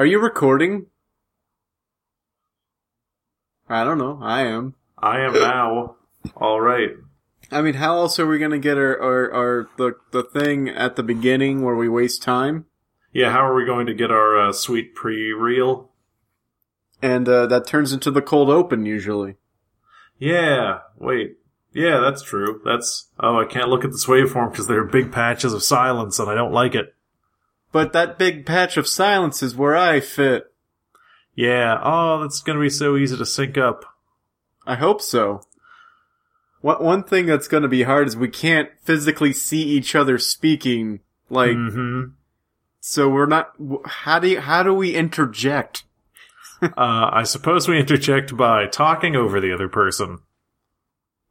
Are you recording? I don't know. I am. I am now. All right. I mean, how else are we gonna get our, our, our the the thing at the beginning where we waste time? Yeah, how are we going to get our uh, sweet pre-reel? And uh, that turns into the cold open usually. Yeah. Wait. Yeah, that's true. That's oh, I can't look at this waveform because there are big patches of silence and I don't like it. But that big patch of silence is where I fit. Yeah. Oh, that's gonna be so easy to sync up. I hope so. What one thing that's going to be hard is we can't physically see each other speaking. Like, hmm so we're not. How do you, how do we interject? uh, I suppose we interject by talking over the other person.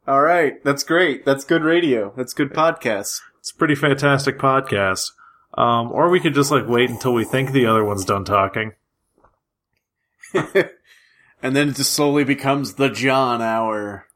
All right, that's great. That's good radio. That's good podcast. It's a pretty fantastic podcast. Um, or we could just like wait until we think the other one's done talking. and then it just slowly becomes the John hour.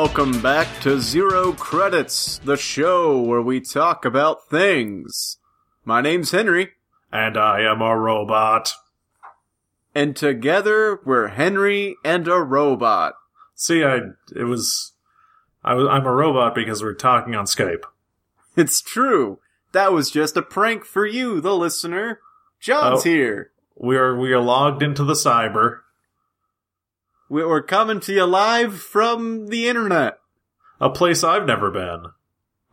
Welcome back to Zero Credits, the show where we talk about things. My name's Henry, And I am a robot. and together we're Henry and a robot. See, I it was I was I'm a robot because we're talking on Skype. It's true. That was just a prank for you, the listener. John's Oh. here. We are we are logged into the cyber, We're coming to you live from the internet a place I've never been.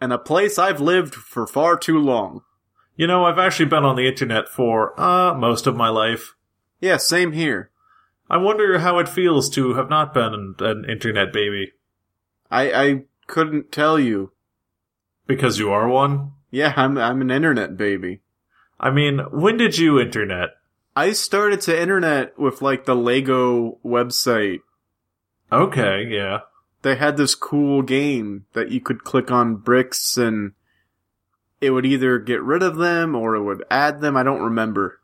and a place I've lived for far too long. You know, I've actually been on the internet for uh most of my life. Yeah, same here. I wonder how it feels to have not been an, an internet baby I, I couldn't tell you. because you are one. Yeah, I'm I'm an internet baby. I mean, when did you internet? I started to internet with like the Lego website. Okay, yeah. They had this cool game that you could click on bricks and it would either get rid of them or it would add them. I don't remember.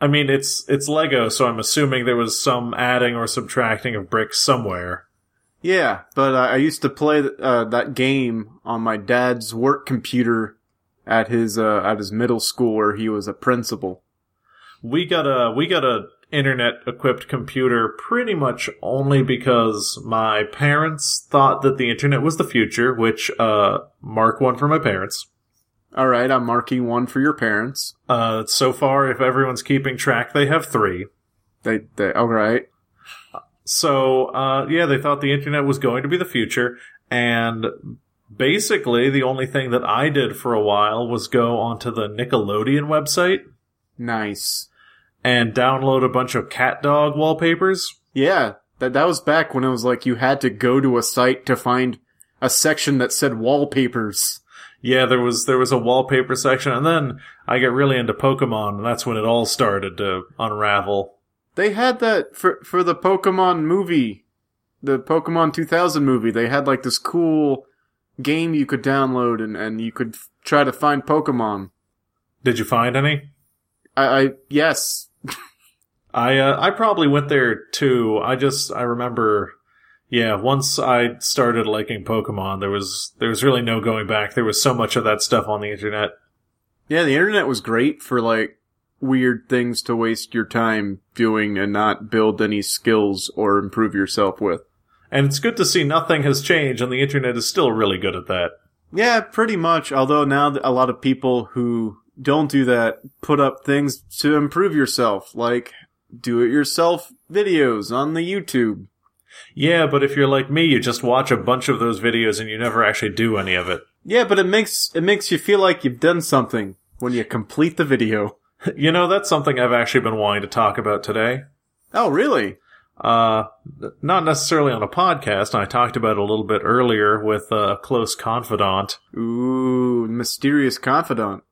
I mean, it's it's Lego, so I'm assuming there was some adding or subtracting of bricks somewhere. Yeah, but I I used to play th- uh, that game on my dad's work computer at his uh, at his middle school where he was a principal. We got a we got a internet equipped computer pretty much only because my parents thought that the internet was the future, which uh mark one for my parents. All right, I'm marking one for your parents. Uh so far if everyone's keeping track, they have 3. They, they, all right. So uh yeah, they thought the internet was going to be the future and basically the only thing that I did for a while was go onto the Nickelodeon website Nice. And download a bunch of cat dog wallpapers. Yeah, that that was back when it was like you had to go to a site to find a section that said wallpapers. Yeah, there was there was a wallpaper section, and then I get really into Pokemon, and that's when it all started to unravel. They had that for for the Pokemon movie, the Pokemon 2000 movie. They had like this cool game you could download and and you could f- try to find Pokemon. Did you find any? I, I yes, I uh, I probably went there too. I just I remember, yeah. Once I started liking Pokemon, there was there was really no going back. There was so much of that stuff on the internet. yeah. The internet was great for like weird things to waste your time doing and not build any skills or improve yourself with. And it's good to see nothing has changed, and the internet is still really good at that. Yeah, pretty much. Although now a lot of people who don't do that put up things to improve yourself, like do it yourself videos on the YouTube. Yeah, but if you're like me, you just watch a bunch of those videos and you never actually do any of it. Yeah, but it makes it makes you feel like you've done something when you complete the video. You know, that's something I've actually been wanting to talk about today. Oh, really? Uh, not necessarily on a podcast. I talked about it a little bit earlier with a close confidant, Ooh, mysterious confidant.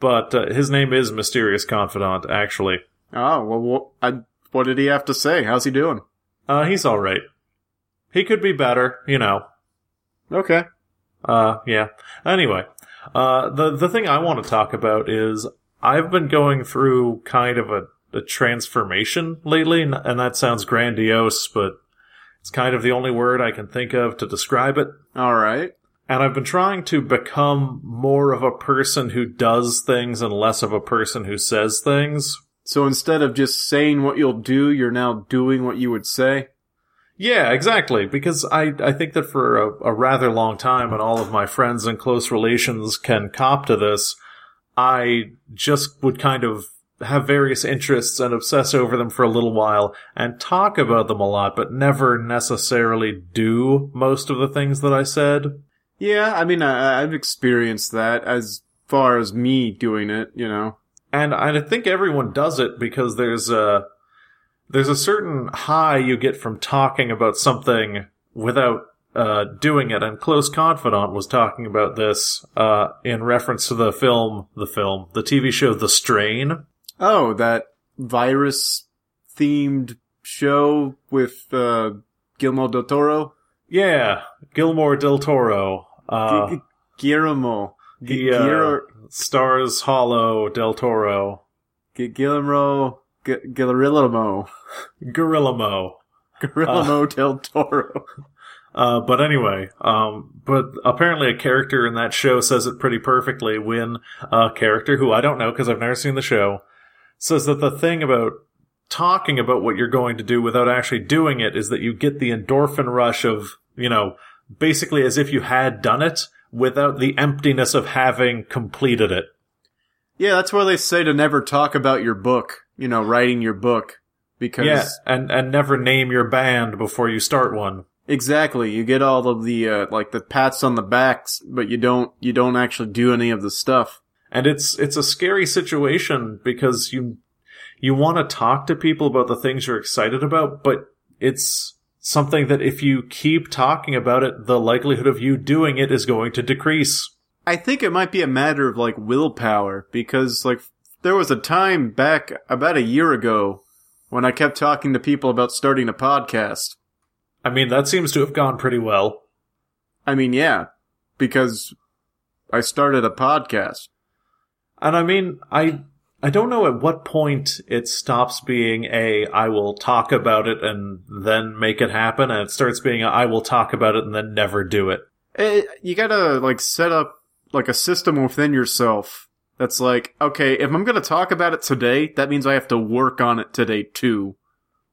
But uh, his name is Mysterious Confidant, actually. Oh, well, what, I, what did he have to say? How's he doing? Uh, he's alright. He could be better, you know. Okay. Uh, yeah. Anyway, Uh, the the thing I want to talk about is I've been going through kind of a, a transformation lately, and and that sounds grandiose, but it's kind of the only word I can think of to describe it. All right. And I've been trying to become more of a person who does things and less of a person who says things. So instead of just saying what you'll do, you're now doing what you would say. Yeah, exactly. Because I, I think that for a, a rather long time, and all of my friends and close relations can cop to this, I just would kind of have various interests and obsess over them for a little while and talk about them a lot, but never necessarily do most of the things that I said. Yeah, I mean, I, I've experienced that as far as me doing it, you know. And I think everyone does it because there's a, there's a certain high you get from talking about something without uh, doing it. And Close Confidant was talking about this uh, in reference to the film, the film, the TV show The Strain. Oh, that virus themed show with uh, Guillermo del Toro? Yeah, Gilmore del Toro. Uh, Gu- Guillermo. Uh, Guillermo. stars Hollow del Toro. Gu- Guillermo. Gu- Guillermo. Gorillamo. Guillermo del Toro. Uh, but anyway, um, but apparently a character in that show says it pretty perfectly when a character who I don't know because I've never seen the show says that the thing about talking about what you're going to do without actually doing it is that you get the endorphin rush of, you know, basically as if you had done it without the emptiness of having completed it. Yeah, that's why they say to never talk about your book, you know, writing your book. Because Yeah, and, and never name your band before you start one. Exactly. You get all of the uh, like the pats on the backs, but you don't you don't actually do any of the stuff. And it's it's a scary situation because you you want to talk to people about the things you're excited about, but it's something that if you keep talking about it, the likelihood of you doing it is going to decrease. I think it might be a matter of like willpower because like there was a time back about a year ago when I kept talking to people about starting a podcast. I mean, that seems to have gone pretty well. I mean, yeah, because I started a podcast. And I mean, I I don't know at what point it stops being a I will talk about it and then make it happen and it starts being a I will talk about it and then never do it. Eh, you gotta like set up like a system within yourself that's like, okay, if I'm gonna talk about it today, that means I have to work on it today too.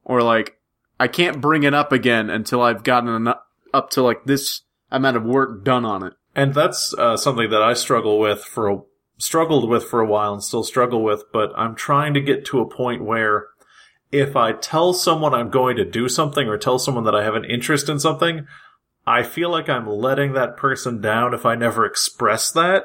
Or like, I can't bring it up again until I've gotten enough, up to like this amount of work done on it. And that's uh, something that I struggle with for a, struggled with for a while and still struggle with, but I'm trying to get to a point where if I tell someone I'm going to do something or tell someone that I have an interest in something, I feel like I'm letting that person down if I never express that.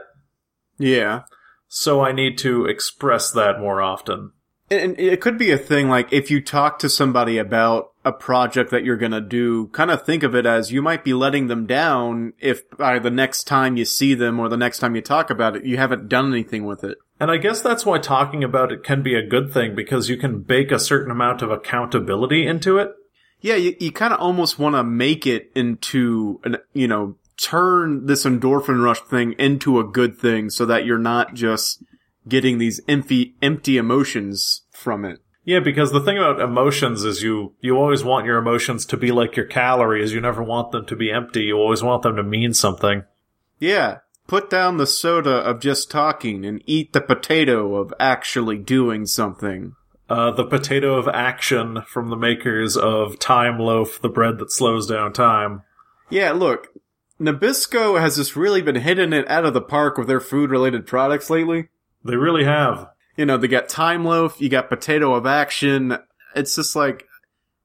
Yeah. So I need to express that more often. And it could be a thing like if you talk to somebody about a project that you're gonna do, kind of think of it as you might be letting them down if by the next time you see them or the next time you talk about it, you haven't done anything with it. And I guess that's why talking about it can be a good thing because you can bake a certain amount of accountability into it. Yeah, you, you kind of almost want to make it into an, you know, turn this endorphin rush thing into a good thing so that you're not just getting these empty, empty emotions from it. Yeah, because the thing about emotions is you you always want your emotions to be like your calories. You never want them to be empty. You always want them to mean something. Yeah. Put down the soda of just talking and eat the potato of actually doing something. Uh, the potato of action from the makers of Time Loaf, the bread that slows down time. Yeah, look, Nabisco has just really been hitting it out of the park with their food related products lately. They really have. You know, they got Time Loaf, you got Potato of Action. It's just like,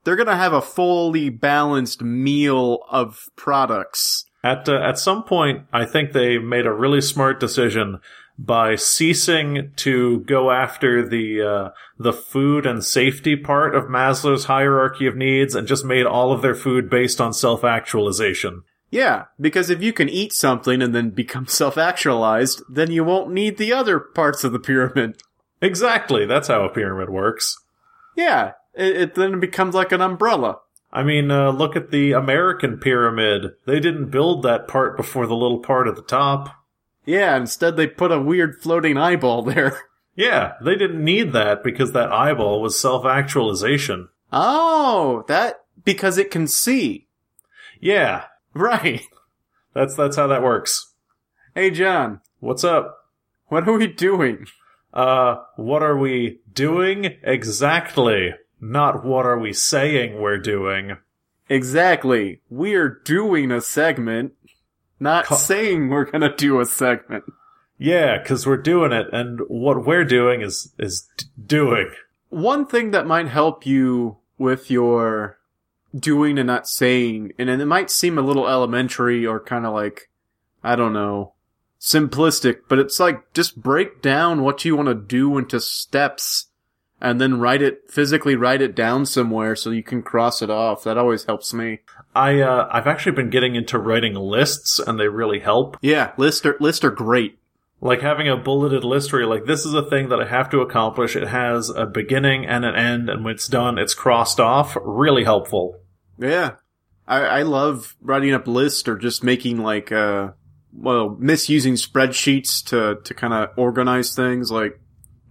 they're gonna have a fully balanced meal of products. At uh, at some point, I think they made a really smart decision by ceasing to go after the uh, the food and safety part of Maslow's hierarchy of needs and just made all of their food based on self actualization. Yeah, because if you can eat something and then become self-actualized, then you won't need the other parts of the pyramid. Exactly, that's how a pyramid works. Yeah, it, it then becomes like an umbrella. I mean, uh, look at the American pyramid. They didn't build that part before the little part at the top. Yeah, instead they put a weird floating eyeball there. Yeah, they didn't need that because that eyeball was self actualization. Oh, that because it can see. Yeah, Right. that's that's how that works. Hey John, What's up? what are we doing? Uh, what are we doing exactly? Not what are we saying we're doing. Exactly. We're doing a segment, not Co- saying we're gonna do a segment. Yeah, because we're doing it, and what we're doing is is d- doing. One thing that might help you with your doing and not saying, and it might seem a little elementary or kind of like, I don't know, simplistic, but it's like just break down what you want to do into steps and then write it, physically write it down somewhere so you can cross it off. That always helps me. I uh, I've actually been getting into writing lists, and they really help. Yeah, lists are, lists are great. Like having a bulleted list where you're like, this is a thing that I have to accomplish. It has a beginning and an end, and when it's done, it's crossed off. Really helpful. Yeah. I, I love writing up lists or just making like, uh, well, misusing spreadsheets to, to kind of organize things. Like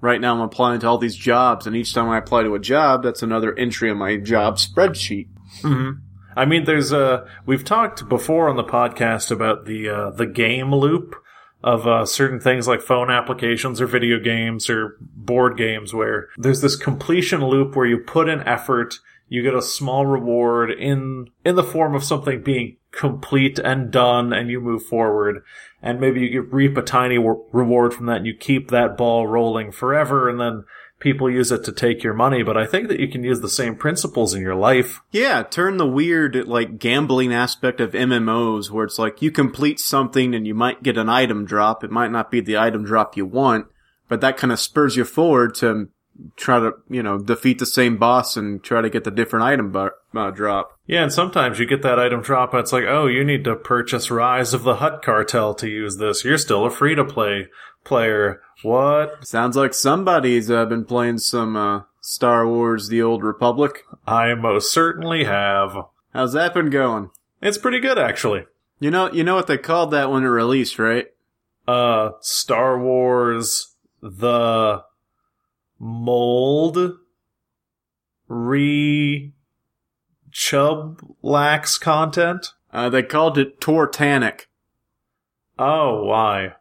right now I'm applying to all these jobs and each time I apply to a job, that's another entry in my job spreadsheet. Mm-hmm. I mean, there's uh we've talked before on the podcast about the uh, the game loop of uh, certain things like phone applications or video games or board games where there's this completion loop where you put in effort, you get a small reward in in the form of something being complete and done, and you move forward, and maybe you reap a tiny reward from that, and you keep that ball rolling forever, and then people use it to take your money. But I think that you can use the same principles in your life. Yeah, turn the weird, like, gambling aspect of MMOs where it's like you complete something and you might get an item drop. It might not be the item drop you want, but that kind of spurs you forward to try to, you know, defeat the same boss and try to get the different item bar, uh, drop. Yeah, and sometimes you get that item drop, and it's like, oh, you need to purchase Rise of the Hutt Cartel to use this. You're still a free to play player. What? Sounds like somebody's uh, been playing some uh, Star Wars: The Old Republic. I most certainly have. How's that been going? It's pretty good, actually. You know, you know what they called that when it released, right? Uh, Star Wars the mold re chub lax content. Uh, they called it Tortanic Oh, why?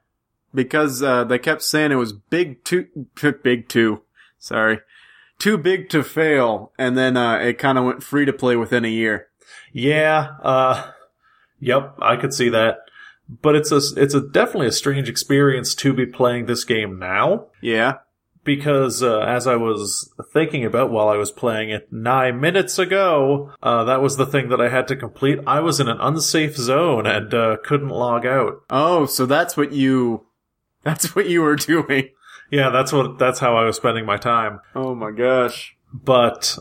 because uh, they kept saying it was big too big too. Sorry, too big to fail, and then uh, it kind of went free to play within a year. Yeah, uh, yep, I could see that. But it's a, it's a definitely a strange experience to be playing this game now. Yeah, Because, uh, as I was thinking about while I was playing it nine minutes ago, uh, that was the thing that I had to complete. I was in an unsafe zone and, uh, couldn't log out. Oh, so that's what you that's what you were doing. Yeah, that's what, that's how I was spending my time. Oh my gosh. But,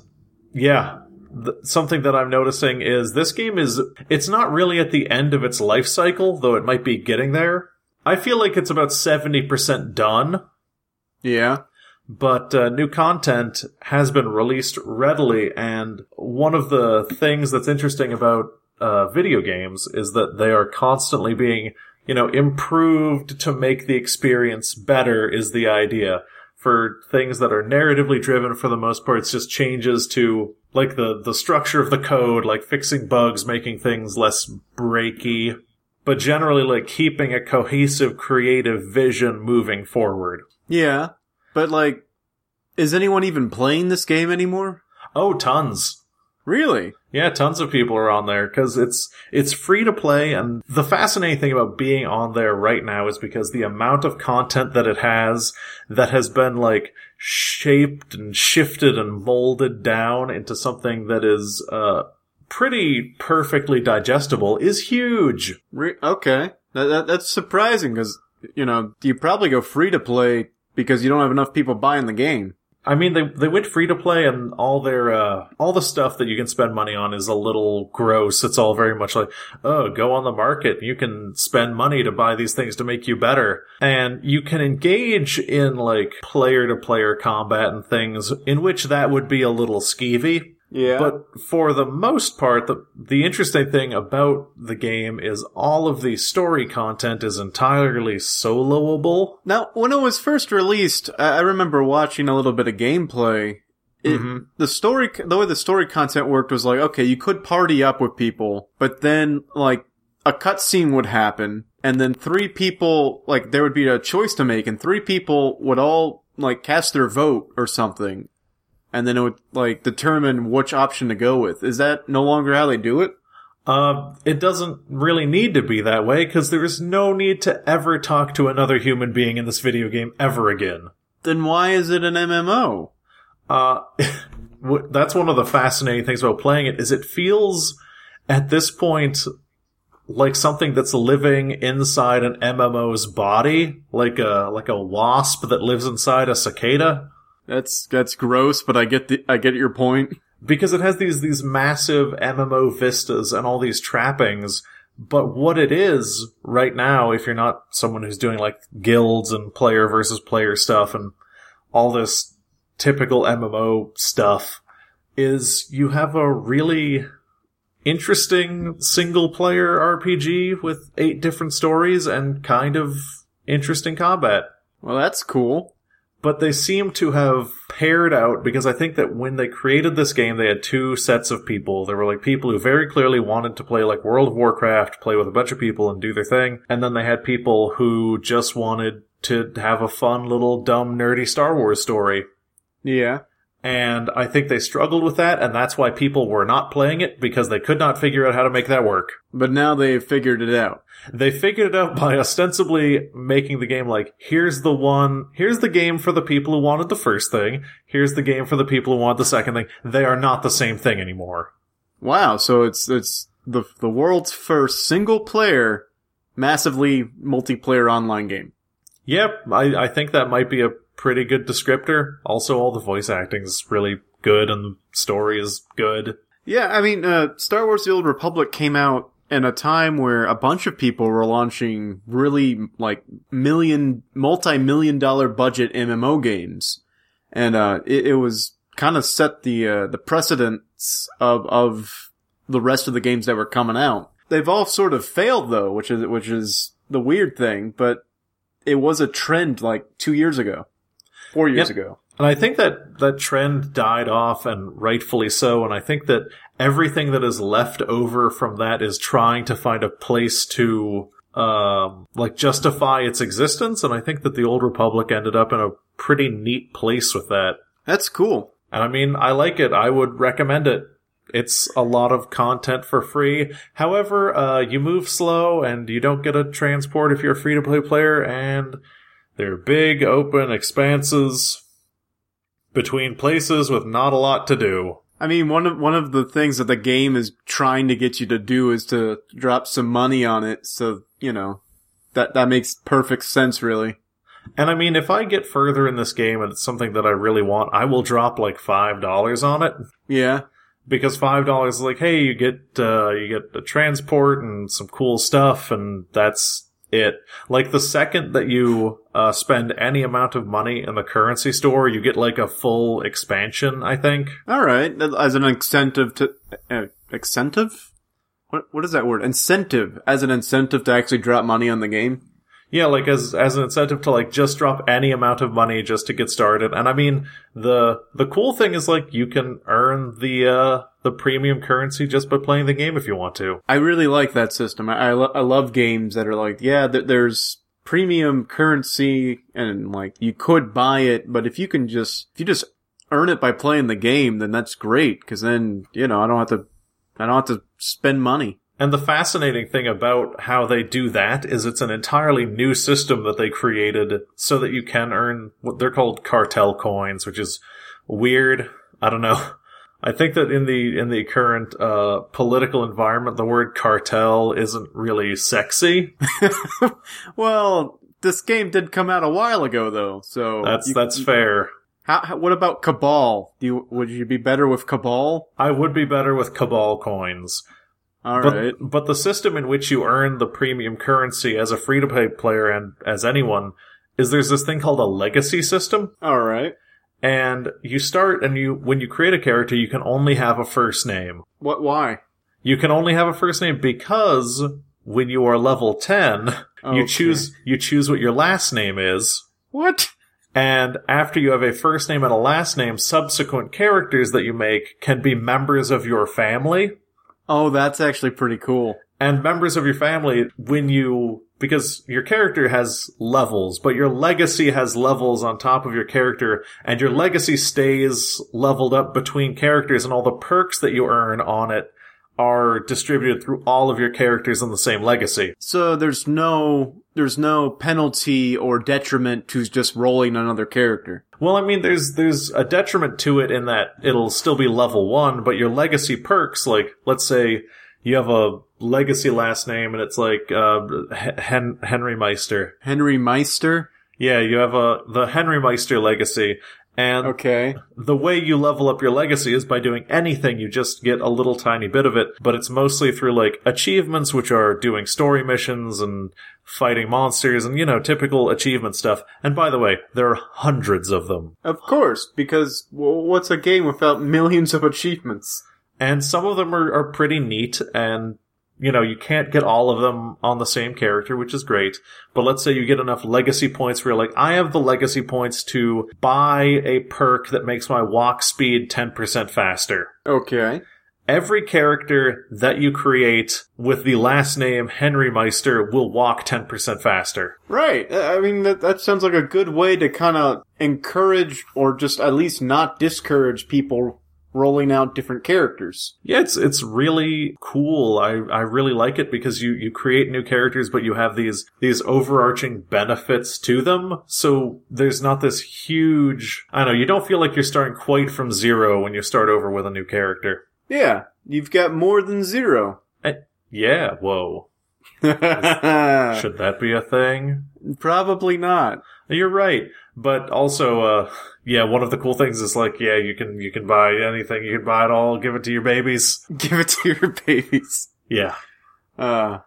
yeah. Th- something that I'm noticing is this game is, it's not really at the end of its life cycle, though it might be getting there. I feel like it's about 70% done, Yeah. But uh, new content has been released readily. And one of the things that's interesting about uh, video games is that they are constantly being, you know, improved to make the experience better is the idea. For things that are narratively driven, for the most part, it's just changes to like the the structure of the code, like fixing bugs, making things less breaky, but generally like keeping a cohesive, creative vision moving forward. Yeah. But like is anyone even playing this game anymore? Oh, tons. Really? Yeah, tons of people are on there because it's it's free to play, and the fascinating thing about being on there right now is because the amount of content that it has that has been like shaped and shifted and molded down into something that is uh pretty perfectly digestible is huge. Re- okay. That, that, that's surprising because, you know, you probably go free to play because you don't have enough people buying the game. I mean, they they went free to play, and all their uh, all the stuff that you can spend money on is a little gross. It's all very much like, oh, go on the market. You can spend money to buy these things to make you better, and you can engage in like player to player combat and things in which that would be a little skeevy. Yeah. But for the most part, the, the interesting thing about the game is all of the story content is entirely soloable. now, when it was first released, I remember watching a little bit of gameplay. It, Mhm. The story, the way the story content worked was like, okay, you could party up with people, but then like a cutscene would happen, and then three people, like there would be a choice to make, and three people would all like cast their vote or something, and then it would like determine which option to go with. Is that no longer how they do it? Uh, it doesn't really need to be that way because there is no need to ever talk to another human being in this video game ever again. Then why is it an MMO? Uh, that's one of the fascinating things about playing it is it feels at this point like something that's living inside an MMO's body, like a like a wasp that lives inside a cicada. That's that's gross, but I get the I get your point. because it has these these massive MMO vistas and all these trappings. But what it is right now, if you're not someone who's doing like guilds and player versus player stuff and all this typical MMO stuff, is you have a really interesting single player RPG with eight different stories and kind of interesting combat Well, that's cool. But they seem to have paired out because I think that when they created this game, they had two sets of people. There were like people who very clearly wanted to play like World of Warcraft, play with a bunch of people and do their thing. And then they had people who just wanted to have a fun little dumb nerdy Star Wars story. Yeah. And I think they struggled with that, and that's why people were not playing it because they could not figure out how to make that work. But now they've figured it out. They figured it out by ostensibly making the game like, here's the one, here's the game for the people who wanted the first thing, here's the game for the people who want the second thing. They are not the same thing anymore. Wow, so it's it's the the world's first single player massively multiplayer online game. Yep, I, I think that might be a pretty good descriptor. Also, all the voice acting is really good and the story is good. Yeah, I mean, uh, Star Wars: The Old Republic came out in a time where a bunch of people were launching really like million, multi-million dollar budget MMO games, and uh, it, it was kind of set the uh, the precedence of of the rest of the games that were coming out. They've all sort of failed though, which is which is the weird thing, but it was a trend like two years ago, four years Yep. ago. And I think that that trend died off and rightfully so. And I think that everything that is left over from that is trying to find a place to, um, like justify its existence. And I think that the Old Republic ended up in a pretty neat place with that. That's cool. And I mean, I like it. I would recommend it. It's a lot of content for free. However, uh, you move slow and you don't get a transport if you're a free to play player and they're big, open expanses between places with not a lot to do. I mean, one of one of the things that the game is trying to get you to do is to drop some money on it. So you know, that that makes perfect sense, really. And I mean, if I get further in this game and it's something that I really want, I will drop like $5 on it. Yeah, because five dollars is like, hey, you get uh, you get a transport and some cool stuff, and that's it. Like the second that you uh, spend any amount of money in the currency store, you get like a full expansion. I think. all right. As an incentive to uh, incentive. What what is that word? Incentive as an incentive to actually drop money on the game. Yeah, like as as an incentive to like just drop any amount of money just to get started. And I mean the the cool thing is like you can earn the uh the premium currency just by playing the game if you want to. I really like that system. I I, lo- I love games that are like, yeah, th- there's premium currency and like you could buy it, but if you can just if you just earn it by playing the game, then that's great because then you know I don't have to I don't have to spend money. And the fascinating thing about how they do that is it's an entirely new system that they created so that you can earn what they're called cartel coins, which is weird. I don't know. I think that in the in the current uh, political environment, the word cartel isn't really sexy. well, this game did come out a while ago though, so That's you- that's fair. How, how, what about Cabal? Do you would you be better with Cabal? I would be better with cabal coins. All but, right. but the system in which you earn the premium currency as a free to play player and as anyone is there's this thing called a legacy system. All right. And you start and you, when you create a character, you can only have a first name. What? Why? You can only have a first name because when you are level 10, you choose, you choose what your last name is. What? And after you have a first name and a last name, subsequent characters that you make can be members of your family. Oh, that's actually pretty cool. And members of your family, when you, because your character has levels, but your legacy has levels on top of your character, and your legacy stays leveled up between characters, and all the perks that you earn on it are distributed through all of your characters in the same legacy. So there's no there's no penalty or detriment to just rolling another character. Well, I mean, there's there's a detriment to it in that it'll still be level one, but your legacy perks, like let's say you have a legacy last name and it's like uh, Hen- Henry Meister. Henry Meister. Yeah, you have a the Henry Meister legacy, and Okay. the way you level up your legacy is by doing anything. You just get a little tiny bit of it, but it's mostly through like achievements, which are doing story missions and fighting monsters and you know typical achievement stuff. And by the way, there are hundreds of them. Of course, because well, what's a game without millions of achievements? And some of them are, are pretty neat and you know you can't get all of them on the same character which is great but let's say you get enough legacy points where you're like i have the legacy points to buy a perk that makes my walk speed 10% faster Okay. every character that you create with the last name henry meister will walk 10% faster Right. Uh, I mean, that, that sounds like a good way to kind of encourage or just at least not discourage people rolling out different characters. Yeah, it's it's really cool. I, I really like it because you, you create new characters, but you have these these overarching benefits to them. So there's not this huge I don't know, you don't feel like you're starting quite from zero when you start over with a new character. Yeah. You've got more than zero. Yeah, whoa. Should that be a thing? Probably not. You're right. But also, uh, yeah, one of the cool things is like, yeah, you can, you can buy anything. You can buy it all, give it to your babies. Give it to your babies. Yeah. Uh,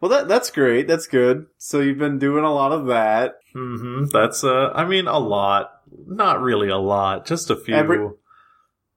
well, that that's great. That's good. So you've been doing a lot of that. Mm-hmm. That's, uh, I mean, a lot. Not really a lot. Just a few Every-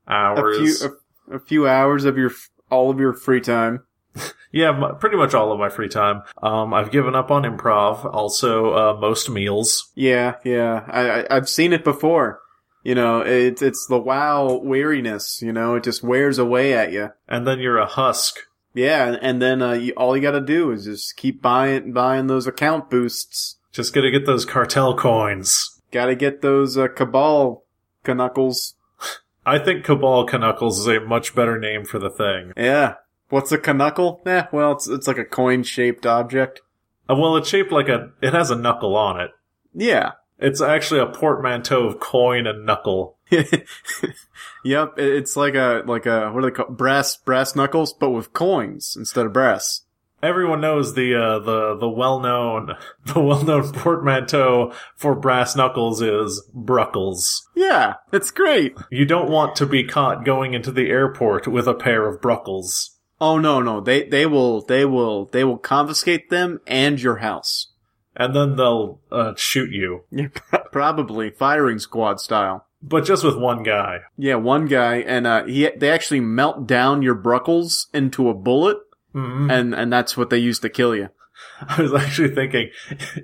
A hours. few a, a few hours of your all of your free time. yeah, m- pretty much all of my free time. Um, I've given up on improv. Also, uh, most meals. Yeah, yeah. I, I I've seen it before. You know, it's it's the WoW weariness. You know, it just wears away at you. And then you're a husk. Yeah, and then uh, you, all you got to do is just keep buying buying those account boosts. Just gotta get those cartel coins. Got to get those uh, Cabal knuckles. I think Cabal Knuckles is a much better name for the thing. Yeah. What's a knuckle? Eh, well, it's it's like a coin shaped object. Uh, well, it's shaped like a, it has a knuckle on it. Yeah. It's actually a portmanteau of coin and knuckle. yep, it's like a like a what are they called? brass brass knuckles, but with coins instead of brass. Everyone knows the uh, the the well known the well known portmanteau for brass knuckles is Bruckles. Yeah, it's great. You don't want to be caught going into the airport with a pair of Bruckles. Oh no, no, they they will they will they will confiscate them and your house. And then they'll uh, shoot you, probably firing squad style. but just with one guy. Yeah, one guy, and uh, he they actually melt down your bruckles into a bullet, Mhm. and and that's what they use to kill you. I was actually thinking,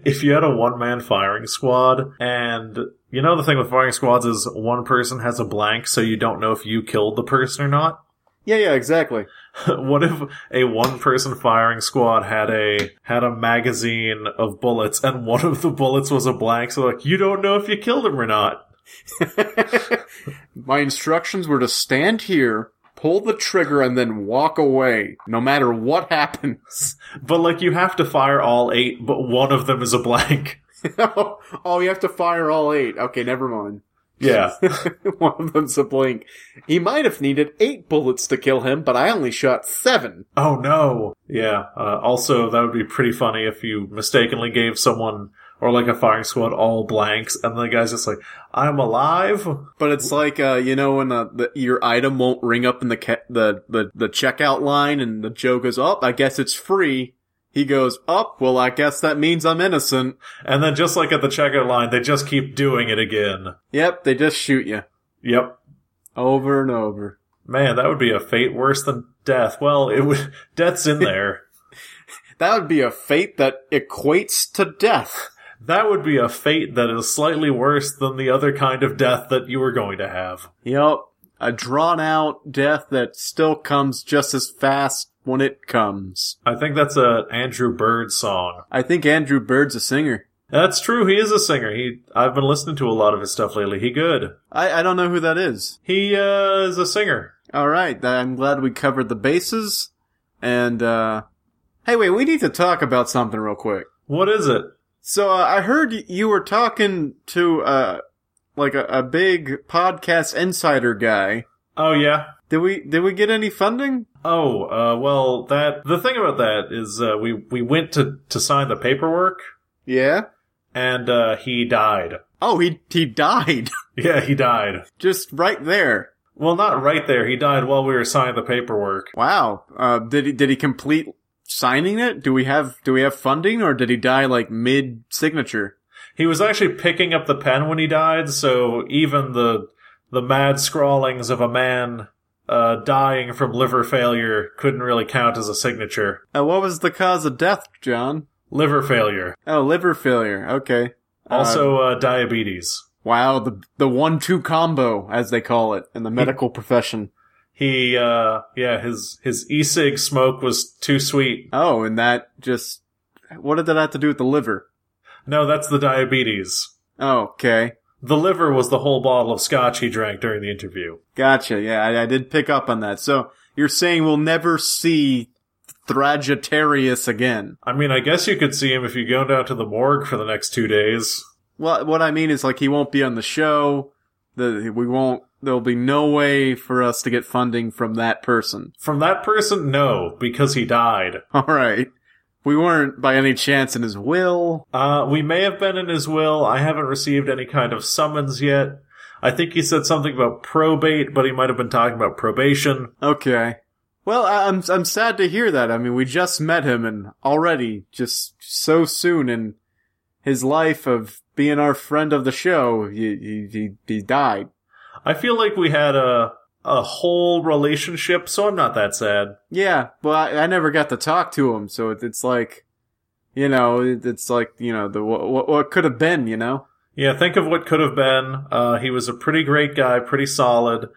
if you had a one man firing squad, and you know the thing with firing squads is one person has a blank, so you don't know if you killed the person or not. Yeah, yeah, exactly. what if a one person firing squad had a had a magazine of bullets and one of the bullets was a blank so like you don't know if you killed him or not My instructions were to stand here, pull the trigger, and then walk away, no matter what happens. but like you have to fire all eight but one of them is a blank oh, you have to fire all eight. Okay, never mind. Yeah One of them's a blink. He might have needed eight bullets to kill him, but I only shot seven. oh no yeah uh, also that would be pretty funny if you mistakenly gave someone or like a firing squad all blanks and the guy's just like i'm alive But it's like, uh, you know, when uh, the, your item won't ring up in the, ca- the the the checkout line, and the joke is, "Oh, I guess it's free." He goes, up. well, I guess that means I'm innocent. And then just like at the checkout line, they just keep doing it again. Yep, they just shoot you. Yep. Over and over. Man, that would be a fate worse than death. Well, it would, death's in there. that would be a fate that equates to death. That would be a fate that is slightly worse than the other kind of death that you were going to have. Yep. A drawn out death that still comes just as fast when it comes. I think that's a Andrew Bird song. I think Andrew Bird's a singer. That's true. He is a singer. He I've been listening to a lot of his stuff lately. He good. I, I don't know who that is. He uh, is a singer. All right. I'm glad we covered the bases. And uh hey, wait, we need to talk about something real quick. What is it? So uh, I heard you were talking to uh like a, a big podcast insider guy. Oh yeah. Did we did we get any funding? Oh, uh, well, that the thing about that is uh, we we went to to sign the paperwork, Yeah. and uh, he died. Oh, he he died Yeah, he died. just right there. Well, not right there. He died while we were signing the paperwork. Wow. Uh, did he did he complete signing it? Do we have do we have funding, or did he die like mid signature? He was actually picking up the pen when he died, so even the the mad scrawlings of a man uh, dying from liver failure couldn't really count as a signature. Uh, what was the cause of death, John? Liver failure. Oh, liver failure. Okay. Uh, Also, uh, diabetes. wow, the the one two combo, as they call it in the medical profession. He, uh, yeah, his, his e-cig smoke was too sweet. Oh, and that just what did that have to do with the liver? No, that's the diabetes. Oh, okay. The liver was the whole bottle of scotch he drank during the interview. Gotcha. Yeah, I, I did pick up on that. So you're saying we'll never see Thragitarius again? I mean, I guess you could see him if you go down to the morgue for the next two days. Well, what I mean is like he won't be on the show. The we won't. There'll be no way for us to get funding from that person. From that person, no, because he died. All right. We weren't by any chance in his will. Uh, we may have been in his will. I haven't received any kind of summons yet. I think he said something about probate, but he might have been talking about probation. Okay. Well, I'm I'm sad to hear that. I mean, we just met him, and already just so soon in his life of being our friend of the show, he he he, he died. I feel like we had a a whole relationship, so I'm not that sad. Yeah, well, I, I never got to talk to him, so it, it's like, you know, it, it's like you know the what what, what could have been, you know. Yeah, think of what could have been. Uh, he was a pretty great guy, pretty solid.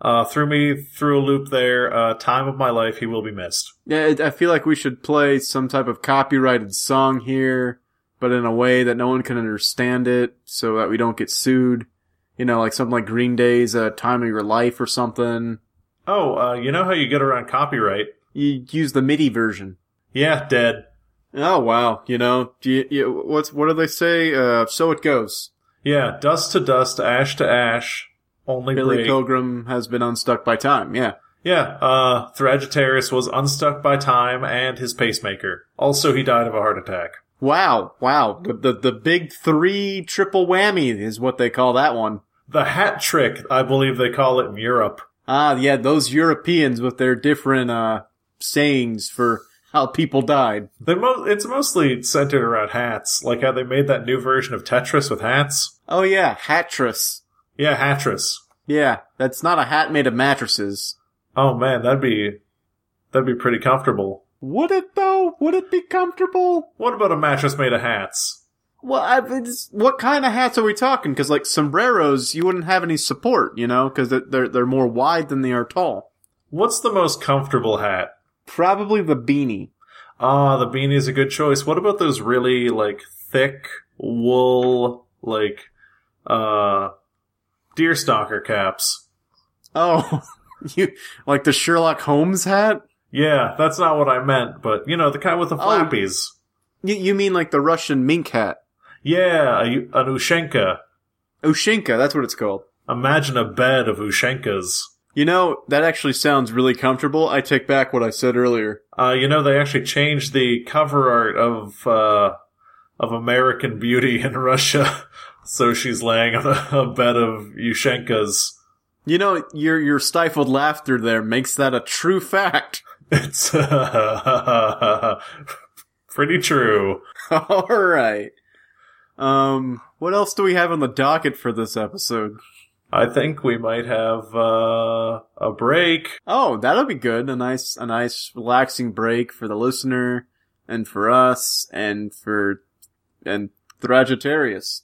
Uh, threw me through a loop there. Uh, time of my life, he will be missed. Yeah, it, I feel like we should play some type of copyrighted song here, but in a way that no one can understand it, so that we don't get sued. You know, like something like Green Day's uh, "Time of Your Life" or something. Oh, uh, you know how you get around copyright? You use the MIDI version. Yeah, dead. Oh wow, you know, do you, you, what's what do they say? Uh, so it goes. Yeah, dust to dust, ash to ash. Only Billy break. Pilgrim has been unstuck by time. Yeah. Yeah, uh, Thragitarius was unstuck by time and his pacemaker. Also, he died of a heart attack. Wow, wow. The, the the big three triple whammy is what they call that one. The hat trick, I believe they call it in Europe. Ah, yeah, those Europeans with their different uh sayings for how people died. They mo- it's mostly centered around hats, like how they made that new version of Tetris with hats. Oh yeah, hattress. Yeah, Hattress. Yeah, that's not a hat made of mattresses. Oh man, that'd be that'd be pretty comfortable. Would it though? Would it be comfortable? What about a mattress made of hats? Well, I, what kind of hats are we talking? Because like sombreros, you wouldn't have any support, you know, because they're they're more wide than they are tall. What's the most comfortable hat? Probably the beanie. Ah, the beanie is a good choice. What about those really like thick wool like uh deerstalker caps? Oh, you like the Sherlock Holmes hat? Yeah, that's not what I meant, but you know, the kind with the flappies. You, you mean like the Russian mink hat? Yeah, a, an Ushenka. Ushinka, that's what it's called. Imagine a bed of Ushenkas. You know, that actually sounds really comfortable. I take back what I said earlier. Uh, you know, they actually changed the cover art of, uh, of American Beauty in Russia. so she's laying on a, a bed of Ushenkas. You know, your your stifled laughter there makes that a true fact. It's Pretty true. All right. Um, what else do we have on the docket for this episode? I think we might have uh, a break. Oh, that'll be good. A nice, a nice relaxing break for the listener and for us and for, and Thragitarius.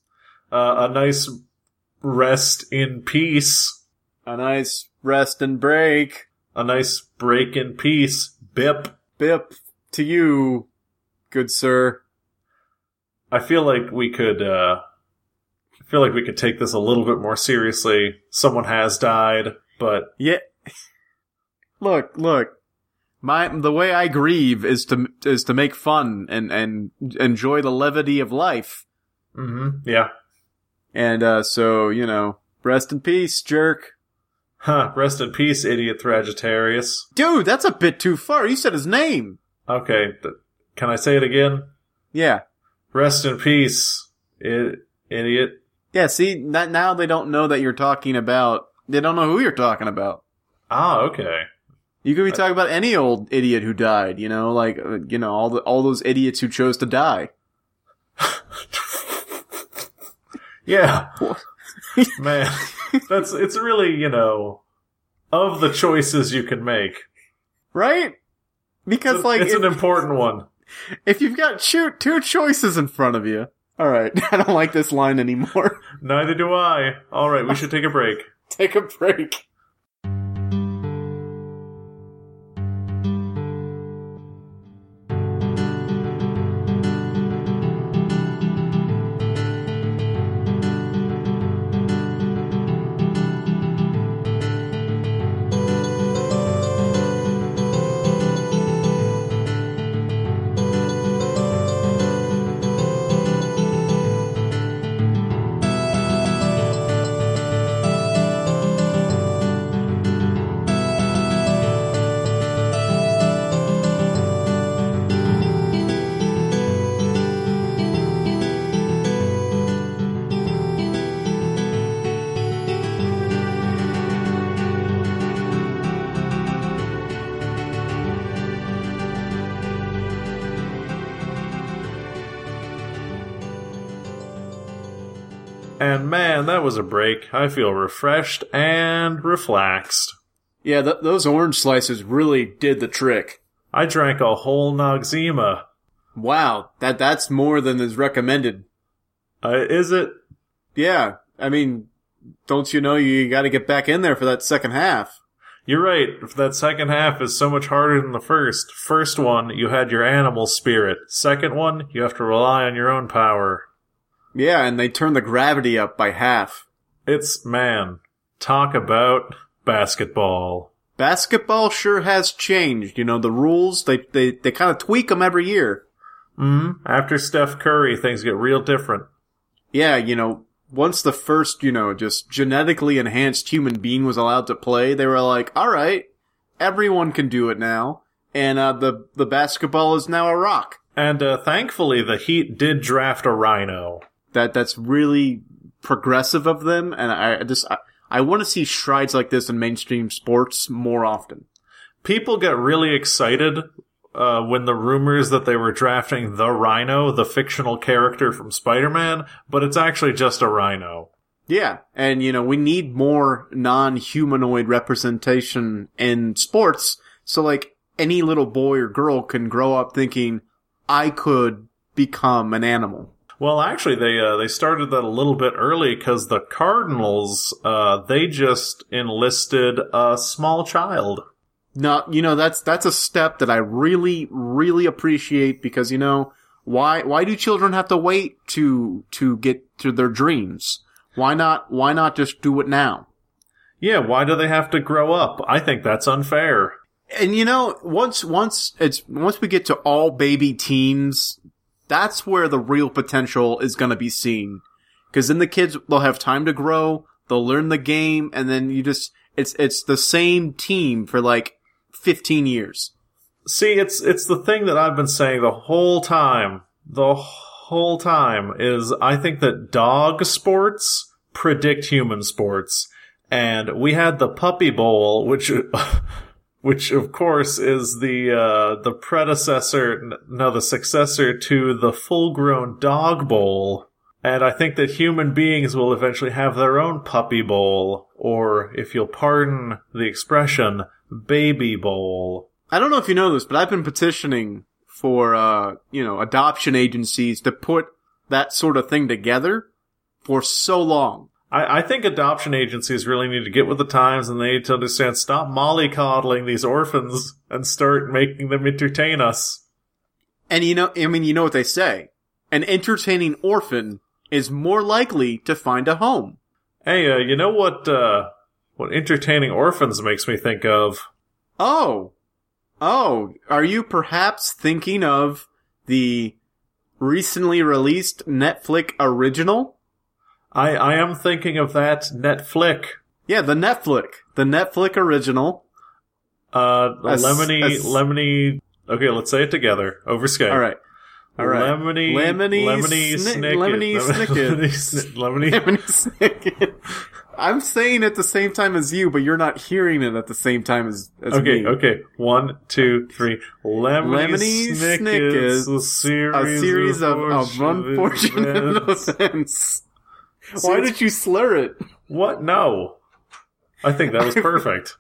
Uh, a nice rest in peace. A nice rest and break. A nice break in peace. Bip. Bip to you, good sir. I feel like we could, uh, I feel like we could take this a little bit more seriously. Someone has died, but Yeah. Look, look. My the way I grieve is to is to make fun and and enjoy the levity of life. mm-hmm, yeah. And uh so, you know, rest in peace, jerk. Huh, rest in peace, idiot Thragitarius. Dude, that's a bit too far. You said his name. Okay, th- can I say it again? Yeah. Rest in peace, idiot. Yeah, see, now they don't know that you're talking about they don't know who you're talking about. Ah, okay. You could be talking about any old idiot who died, you know, like uh, you know, all the all those idiots who chose to die. Yeah. Man, that's, it's really, you know, of the choices you can make. Right? Because It's, like it's if, an important one. If you've got shoot two choices in front of you. All right, I don't like this line anymore. Neither do I. Alright, we should take a break. Take a break. That was a break. I feel refreshed and relaxed. Yeah, th- those orange slices really did the trick. I drank a whole Noxzema. Wow, that that's more than is recommended. Uh, is it? Yeah, I mean, don't you know you got to get back in there for that second half? You're right. That second half is so much harder than the first. First one, you had your animal spirit. Second one, you have to rely on your own power. Yeah, and they turn the gravity up by half. It's, man, talk about basketball. Basketball sure has changed. You know, the rules, they, they, they kind of tweak them every year. Mm, after Steph Curry, things get real different. Yeah, you know, once the first, you know, just genetically enhanced human being was allowed to play, they were like, alright, everyone can do it now. And, uh, the, the basketball is now a rock. And, uh, thankfully, the Heat did draft a rhino. That, that's really progressive of them. And I just, I, I want to see strides like this in mainstream sports more often. People get really excited uh, when the rumors that they were drafting the Rhino, the fictional character from Spider-Man, but it's actually just a rhino. Yeah, and you know, we need more non-humanoid representation in sports. So like any little boy or girl can grow up thinking, I could become an animal. Well, actually, they uh, they started that a little bit early because the Cardinals uh, they just enlisted a small child. No, you know, that's, that's a step that I really, really appreciate because, you know, why, why do children have to wait to, to get to their dreams? Why not, why not just do it now? Yeah, why do they have to grow up? I think that's unfair. And you know, once once it's once we get to all baby teams, that's where the real potential is going to be seen. Because then the kids they'll have time to grow, they'll learn the game, and then you just it's it's the same team for like fifteen years. See, it's it's the thing that I've been saying the whole time. The whole time is I think that dog sports predict human sports. And we had the Puppy Bowl, which which of course is the uh, the predecessor, no, the successor to the full grown dog bowl. And I think that human beings will eventually have their own puppy bowl, or if you'll pardon the expression, baby bowl. I don't know if you know this, but I've been petitioning for, uh, you know, adoption agencies to put that sort of thing together for so long. I, I think adoption agencies really need to get with the times and they need to understand stop mollycoddling these orphans and start making them entertain us. And you know, I mean, you know what they say. An entertaining orphan is more likely to find a home. Hey, uh, you know what, uh, what entertaining orphans makes me think of? Oh. Oh, are you perhaps thinking of the recently released Netflix original? I, I am thinking of that Netflix. Yeah, the Netflix. The Netflix original. Uh, As- lemony, as- lemony. Okay, let's say it together over Skype. Alright. Alright. Lemony, Lemony lemony, snick- snicket. lemony snicket. lemony, sni- lemony. Lemony Snicket. I'm saying at the same time as you, but you're not hearing it at the same time as, as Okay, me. okay. One, two, three. Lemony, Lemony Snicket's Snicket, a series, A series of, of unfortunate events. events. See, Why did you slur it? What? No. I think that was perfect.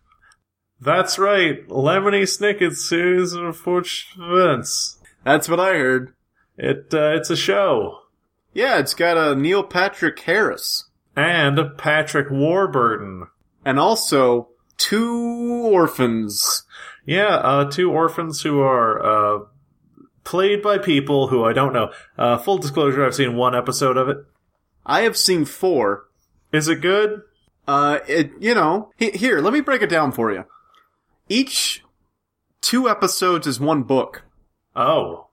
That's right. Lemony Snicket's series of unfortunate events. That's what I heard. It, uh, it's a show. Yeah, it's got a Neil Patrick Harris. And Patrick Warburton. And also two orphans. Yeah, uh, two orphans who are, uh, played by people who I don't know. Uh, full disclosure, I've seen one episode of it. I have seen four. Is it good? Uh, it, you know, he- here, let me break it down for you. Each two episodes is one book. Oh.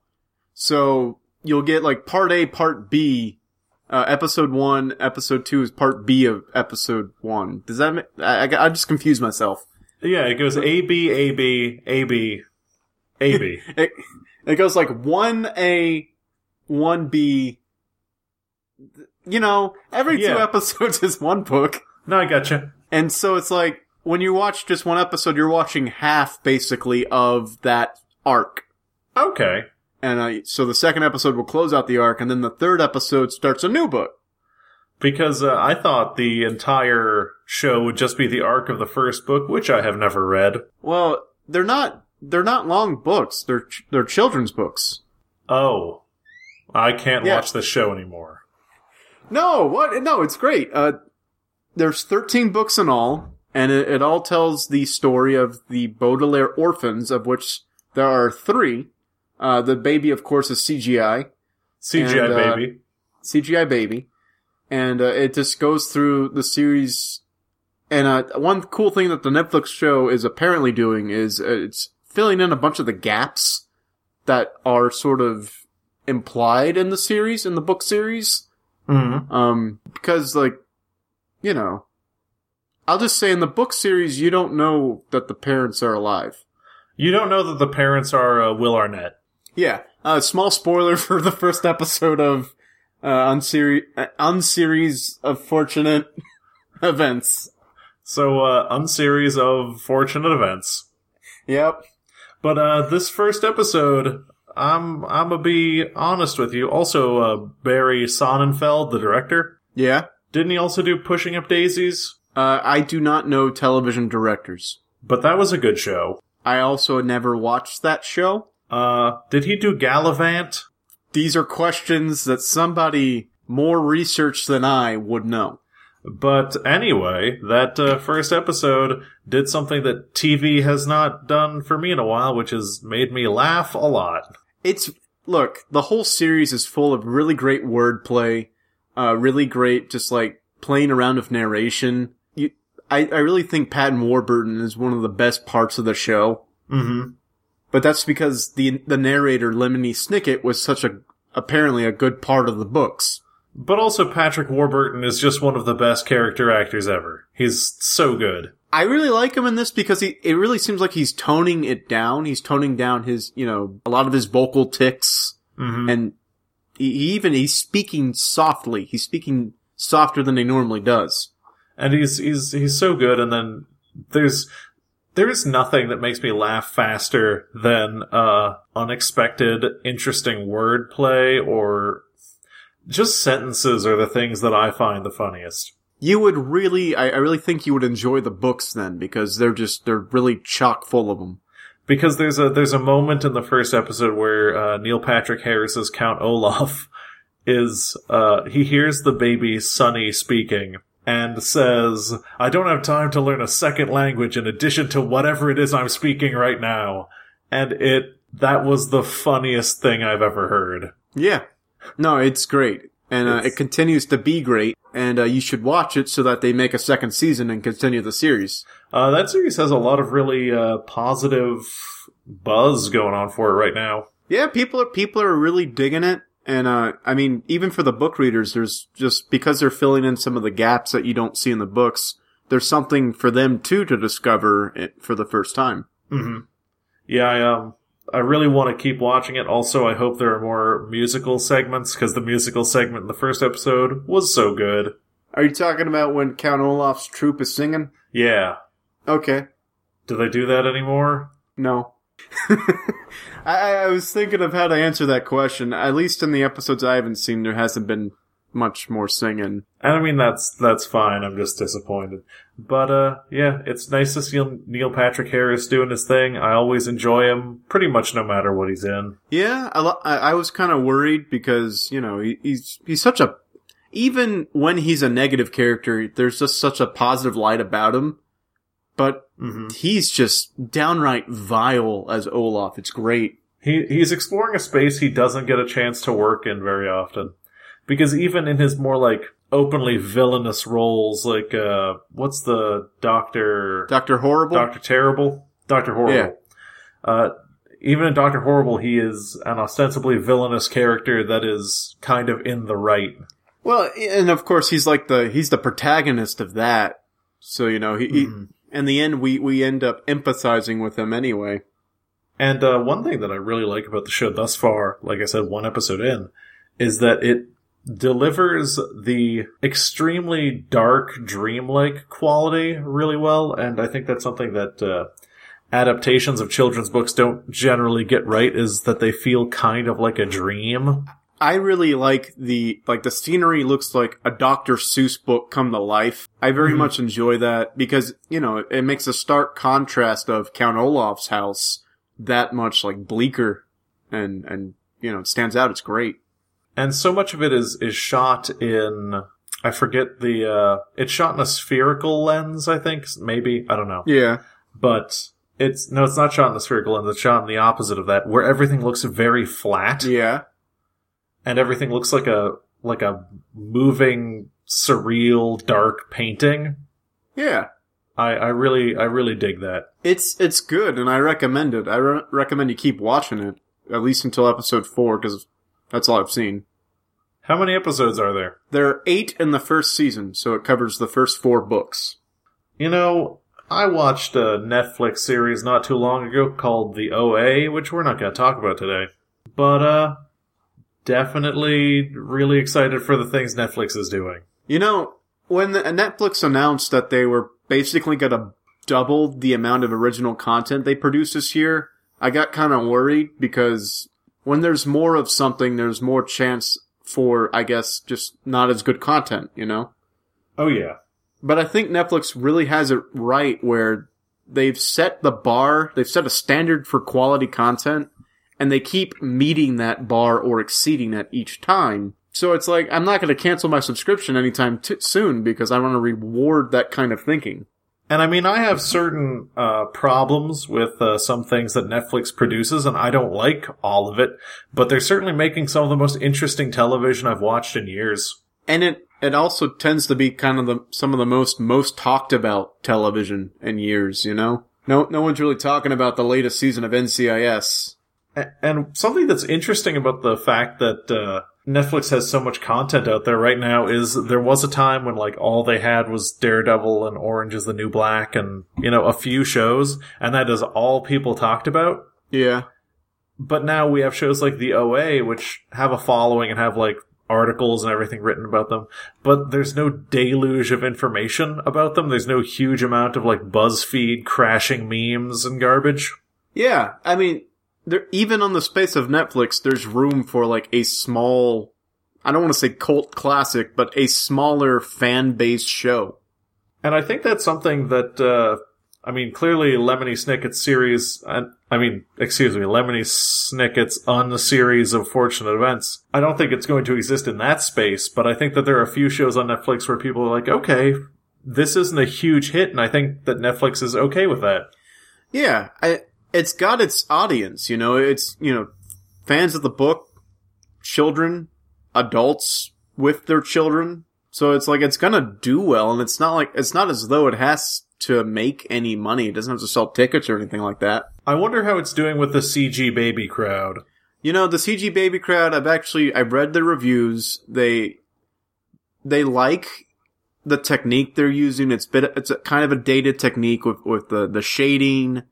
So you'll get like part A, part B. Uh, episode one, episode two is part B of episode one. Does that make, I, I, I just confused myself. Yeah, it goes A, B, A, B, A, B, A, B. It, it goes like one A, one B. You know, every two episodes is one book. no, I gotcha. And so it's like, when you watch just one episode, you're watching half basically of that arc. Okay. And uh, so the second episode will close out the arc, and then the third episode starts a new book. Because uh, I thought the entire show would just be the arc of the first book, which I have never read. Well, they're not they're not long books. They're ch- they're children's books. Oh. I can't Yeah. watch this show anymore. No, what? No, it's great. Uh, there's 13 books in all, and it, it all tells the story of the Baudelaire orphans, of which there are three. Uh, the baby, of course, is CGI, CGI And, uh, baby. CGI baby, and uh, it just goes through the series. And uh, one cool thing that the Netflix show is apparently doing is uh, it's filling in a bunch of the gaps that are sort of implied in the series, in the book series. Hmm Um, because like, you know, I'll just say in the book series, you don't know that the parents are alive. You don't know that the parents are uh, Will Arnett. Yeah. Uh, small spoiler for the first episode of, uh, unseries, uh, unseries of fortunate events. So, uh, unseries of fortunate events. Yep. But uh, this first episode, I'm I'm gonna be honest with you. Also, uh, Barry Sonnenfeld, the director, Yeah. didn't he also do Pushing Up Daisies? Uh, I do not know television directors. But that was a good show. I also never watched that show. Uh, did he do Galavant? These are questions that somebody more researched than I would know. But anyway, that uh, first episode did something that TV has not done for me in a while, which has made me laugh a lot. It's look the whole series is full of really great wordplay uh really great just like playing around with narration you i i really think patrick warburton is one of the best parts of the show Mm-hmm. but that's because the the narrator lemony snicket was such a apparently a good part of the books But also, Patrick Warburton is just one of the best character actors ever. He's so good. I really like him in this because he, it really seems like he's toning it down. He's toning down his, you know, a lot of his vocal ticks. Mm-hmm. and he, he even he's speaking softly. He's speaking softer than he normally does. and he's he's he's so good. And then there's There's nothing that makes me laugh faster than uh, unexpected, interesting wordplay or just sentences are the things that I find the funniest. You would really, I, I really think you would enjoy the books then because they're just, they're really chock full of them. Because there's a there's a moment in the first episode where uh, Neil Patrick Harris's Count Olaf is uh, he hears the baby Sunny speaking and says, "I don't have time to learn a second language in addition to whatever it is I'm speaking right now," and it that was the funniest thing I've ever heard. Yeah. No, it's great. And uh, It's- it continues to be great. And uh, you should watch it so that they make a second season and continue the series. Uh, that series has a lot of really uh, positive buzz going on for it right now. Yeah, people are people are really digging it. And uh, I mean, even for the book readers, there's just because they're filling in some of the gaps that you don't see in the books. There's something for them too to discover it for the first time. Mm-hmm. Yeah, I um, I really want to keep watching it. Also, I hope there are more musical segments because the musical segment in the first episode was so good. Are you talking about when Count Olaf's troupe is singing? Yeah, Okay, do they do that anymore? no. I, I was thinking of how to answer that question. At least in the episodes I haven't seen, there hasn't been much more singing. And I mean that's that's fine. I'm just disappointed. But uh, yeah, it's nice to see Neil Patrick Harris doing his thing. I always enjoy him, pretty much no matter what he's in. Yeah, I, lo- I was kind of worried because you know he, he's he's such a even when he's a negative character, there's just such a positive light about him. But Mm-hmm. he's just downright vile as Olaf. It's great. He he's exploring a space he doesn't get a chance to work in very often. Because even in his more like openly villainous roles, like uh what's the Doctor Doctor Horrible. Doctor Terrible? Doctor Horrible. Uh even in Doctor Horrible he is an ostensibly villainous character that is kind of in the right. Well, and of course he's like the he's the protagonist of that. So you know he, he Mhm. in the end we we end up empathizing with him anyway. And uh, one thing that I really like about the show thus far, like I said, one episode in, is that it delivers the extremely dark, dreamlike quality really well. And I think that's something that uh, adaptations of children's books don't generally get right, is that they feel kind of like a dream. I really like the like the scenery looks like a Dr. Seuss book come to life. I very Mhm. much enjoy that because you know it makes a stark contrast of Count Olaf's house that much like bleaker and and you know it stands out. It's great. And so much of it is is shot in I forget the uh it's shot in a spherical lens, I think, maybe. I don't know. Yeah, but it's no, it's not shot in the spherical lens. It's shot in the opposite of that, where everything looks very flat yeah, and everything looks like a like a moving, surreal, dark painting. yeah. I, I really, I really dig that. It's it's good and I recommend it. I re- recommend you keep watching it at least until episode four because that's all I've seen. How many episodes are there? There are eight in the first season, so it covers the first four books. You know, I watched a Netflix series not too long ago called The OA, which we're not going to talk about today. But, uh, definitely really excited for the things Netflix is doing. You know, when the, Netflix announced that they were basically going to double the amount of original content they produce this year, I got kind of worried because when there's more of something, there's more chance for, I guess, just not as good content, you know? Oh, yeah. But I think Netflix really has it right where they've set the bar, they've set a standard for quality content, and they keep meeting that bar or exceeding it each time. So it's like, I'm not going to cancel my subscription anytime t- soon because I want to reward that kind of thinking. And I mean, I have certain uh, problems with uh, some things that Netflix produces, and I don't like all of it. But they're certainly making some of the most interesting television I've watched in years. And it, it also tends to be kind of the, some of the most, most talked about television in years, you know? No, no one's really talking about the latest season of NCIS. A- And something that's interesting about the fact that uh, Netflix has so much content out there right now is there was a time when like all they had was Daredevil and Orange is the New Black and you know a few shows, and that is all people talked about. Yeah. But now we have shows like the OA, which have a following and have like articles and everything written about them, but there's no deluge of information about them. There's no huge amount of like BuzzFeed crashing memes and garbage. Yeah, I mean, there even on the space of Netflix, there's room for like a small, I don't want to say cult classic, but a smaller fan based show. And I think that's something that, uh, I mean, clearly Lemony Snicket's series, and I mean, excuse me, Lemony Snicket's on the series of Fortunate Events. I don't think it's going to exist in that space, but I think that there are a few shows on Netflix where people are like, okay, this isn't a huge hit, and I think that Netflix is okay with that. Yeah, I, it's got its audience, you know, it's, you know, fans of the book, children, adults with their children. So it's like, it's gonna do well, and it's not like, it's not as though it has to make any money. It doesn't have to sell tickets or anything like that. I wonder how it's doing with the CG baby crowd. You know, the CG baby crowd, I've actually, I've read the reviews. They, they like the technique they're using. It's bit, it's a kind of a dated technique with, with the, the shading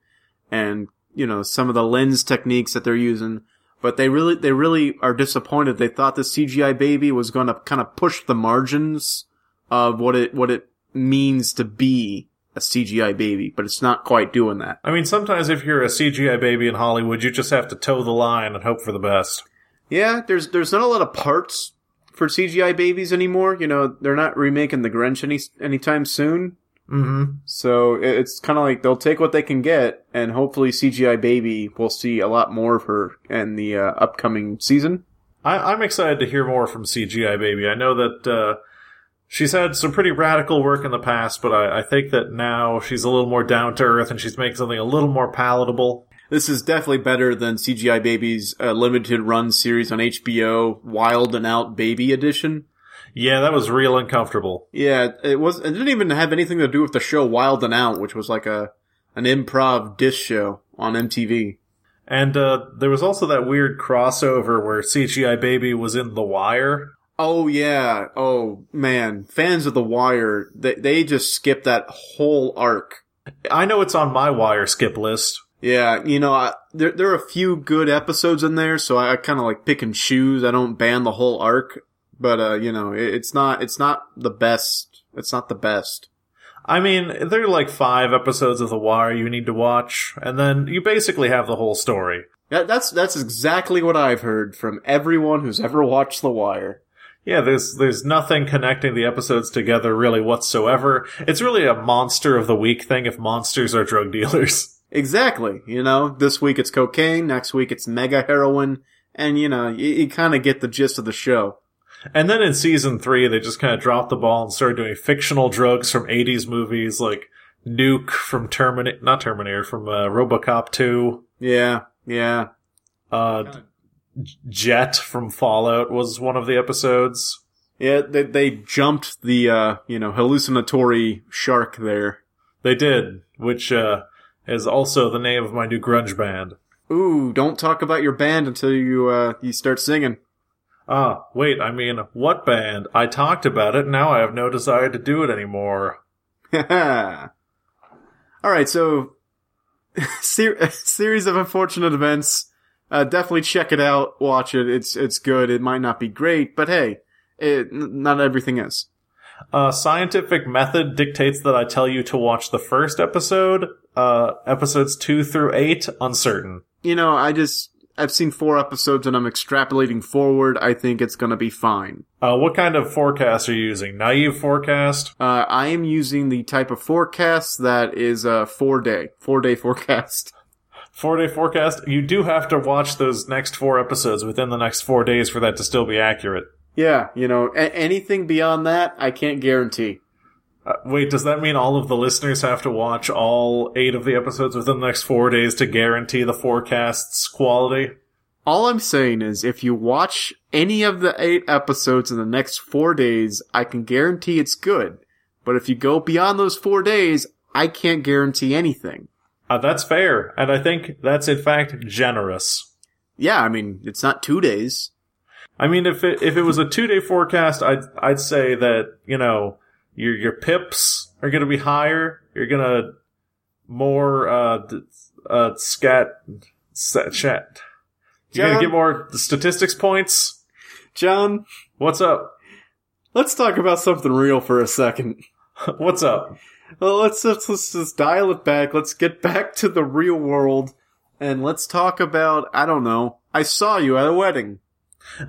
and, you know, some of the lens techniques that they're using. But they really, they really are disappointed. They thought the CGI baby was going to kind of push the margins of what it, what it means to be a CGI baby, but it's not quite doing that. I mean, sometimes if you're a CGI baby in Hollywood, you just have to toe the line and hope for the best. Yeah, there's there's not a lot of parts for CGI babies anymore. You know, they're not remaking the Grinch any anytime soon. Mm-hmm. So it's kind of like they'll take what they can get, and hopefully CGI baby will see a lot more of her in the uh, upcoming season. I, am excited to hear more from CGI baby. I know that uh, she's had some pretty radical work in the past, but I, I think that now she's a little more down to earth and she's making something a little more palatable. This is definitely better than CGI Baby's uh, limited run series on HBO, Wild and Out Baby Edition. Yeah, that was real uncomfortable. Yeah, it was. It didn't even have anything to do with the show Wild and Out, which was like a an improv dish show on MTV. And uh, there was also that weird crossover where CGI Baby was in The Wire. Oh yeah. Oh man, fans of The Wire, they they just skipped that whole arc. I know it's on my Wire skip list. Yeah, you know, I, there there are a few good episodes in there, so I, I kind of like pick and choose. I don't ban the whole arc, but uh, you know, it, it's not it's not the best. It's not the best. I mean, there are like five episodes of The Wire you need to watch, and then you basically have the whole story. Yeah, that's that's exactly what I've heard from everyone who's ever watched The Wire. Yeah, there's there's nothing connecting the episodes together really whatsoever. It's really a monster of the week thing if monsters are drug dealers. Exactly. You know, this week it's cocaine, next week it's mega heroin, and you know, you, you kind of get the gist of the show. And then in season three, they just kind of dropped the ball and started doing fictional drugs from 80s movies like Nuke from Terminator, not Terminator, from uh, Robocop 2. Yeah, yeah. Uh, Jet from Fallout was one of the episodes. Yeah, they they jumped the uh, you know hallucinatory shark there. They did, which uh, is also the name of my new grunge band. Ooh, don't talk about your band until you uh, you start singing. Ah, wait, I mean, what band? I talked about it, now I have no desire to do it anymore. All right, so ser- series of unfortunate events uh, definitely check it out. Watch it. It's it's good. It might not be great, but hey, it, not everything is. Uh, scientific method dictates that I tell you to watch the first episode. Uh, episodes two through eight, uncertain. You know, I just I've seen four episodes and I'm extrapolating forward. I think it's gonna be fine. Uh, what kind of forecast are you using? Naive forecast? Uh, I am using the type of forecast that is a four day, four day forecast. Four day forecast? You do have to watch those next four episodes within the next four days for that to still be accurate. Yeah, you know, a- anything beyond that, I can't guarantee. Uh, wait, does that mean all of the listeners have to watch all eight of the episodes within the next four days to guarantee the forecast's quality? All I'm saying is if you watch any of the eight episodes in the next four days, I can guarantee it's good. But if you go beyond those four days, I can't guarantee anything. Uh, that's fair, and I think that's in fact generous. Yeah, I mean, it's not two days. I mean, if it if it was a two day forecast, I'd I'd say that you know your your pips are going to be higher. You're going to more uh uh scat sat chat. You're going to get more statistics points. John, What's up? let's talk about something real for a second. What's up? Well, let's just, let's just dial it back. Let's get back to the real world, and let's talk about I don't know. I saw you at a wedding.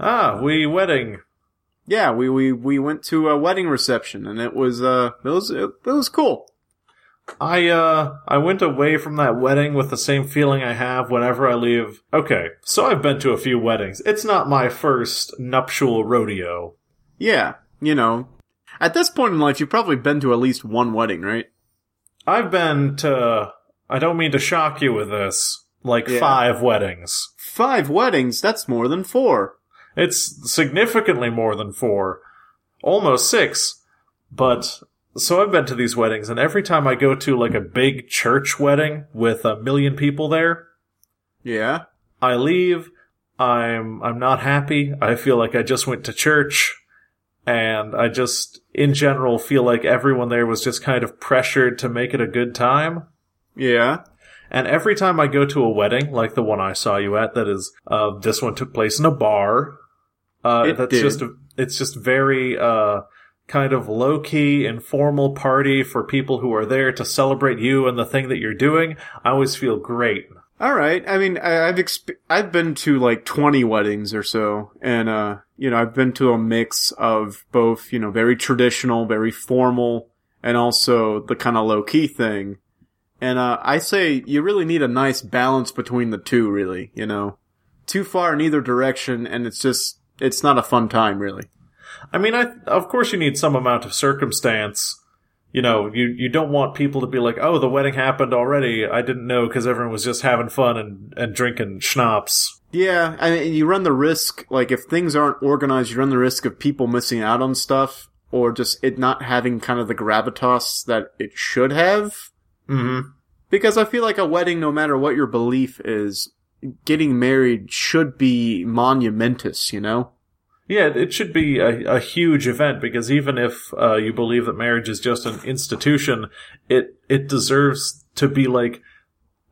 Ah, we wedding. Yeah, we we we went to a wedding reception, and it was uh it was it, it was cool. I uh I went away from that wedding with the same feeling I have whenever I leave. Okay, so I've been to a few weddings. It's not my first nuptial rodeo. Yeah, you know, at this point in life, you've probably been to at least one wedding, right? I've been to I don't mean to shock you with this, like Yeah. 5 weddings. Five weddings. That's more than four. It's significantly more than 4. Almost 6. But so I've been to these weddings and every time I go to like a big church wedding with a million people there, Yeah. I leave. I'm I'm not happy. I feel like I just went to church, and I just, in general, feel like everyone there was just kind of pressured to make it a good time. Yeah. And every time I go to a wedding, like the one I saw you at, that is, uh, this one took place in a bar. Uh, that's did. just, a, it's just very, uh, kind of low key, informal party for people who are there to celebrate you and the thing that you're doing. I always feel great. All right. I mean, I, I've exp- I've been to like twenty weddings or so, and uh, you know, I've been to a mix of both, you know, very traditional, very formal, and also the kind of low key thing. And uh, I say you really need a nice balance between the two. Really, you know, too far in either direction, and it's just it's not a fun time, really. I mean, I of course you need some amount of circumstance. You know, you you don't want people to be like, "Oh, the wedding happened already. I didn't know because everyone was just having fun and and drinking schnapps." Yeah, I mean, you run the risk, like, if things aren't organized, you run the risk of people missing out on stuff, or just it not having kind of the gravitas that it should have. Mm-hmm. Because I feel like a wedding, no matter what your belief is, getting married should be monumentous, you know? Yeah, it should be a, a huge event because even if uh, you believe that marriage is just an institution, it it deserves to be like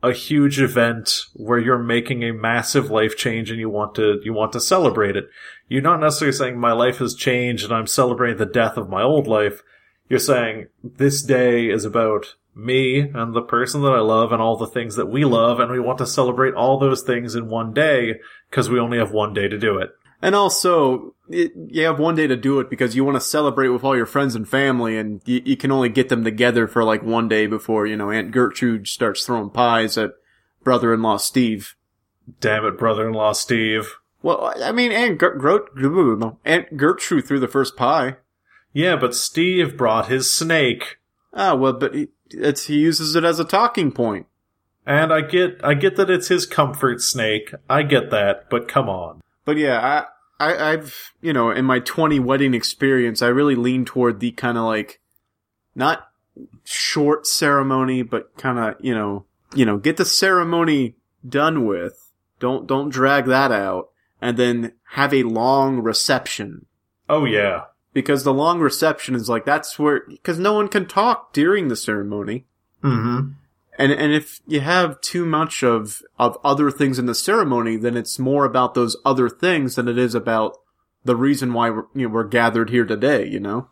a huge event where you're making a massive life change and you want to you want to celebrate it. You're not necessarily saying my life has changed and I'm celebrating the death of my old life. You're saying this day is about me and the person that I love and all the things that we love and we want to celebrate all those things in one day because we only have one day to do it. And also, it, you have one day to do it because you want to celebrate with all your friends and family, and you, you can only get them together for like one day before, you know, Aunt Gertrude starts throwing pies at brother-in-law Steve. Damn it, brother-in-law Steve. Well, I mean, Aunt, Aunt Gertrude threw the first pie. Yeah, but Steve brought his snake. Ah, well, but he, it's, he uses it as a talking point. And I get I get that it's his comfort snake. I get that, but come on. But yeah, I, I, I've, you know, in my 20 wedding experience, I really lean toward the kind of like, not short ceremony, but kind of, you know, you know, get the ceremony done with. Don't, don't drag that out. And then have a long reception. Oh yeah. Because the long reception is like, that's where, because no one can talk during the ceremony. Mm-hmm. And and if you have too much of of other things in the ceremony, then it's more about those other things than it is about the reason why we're you know, we're gathered here today. You know?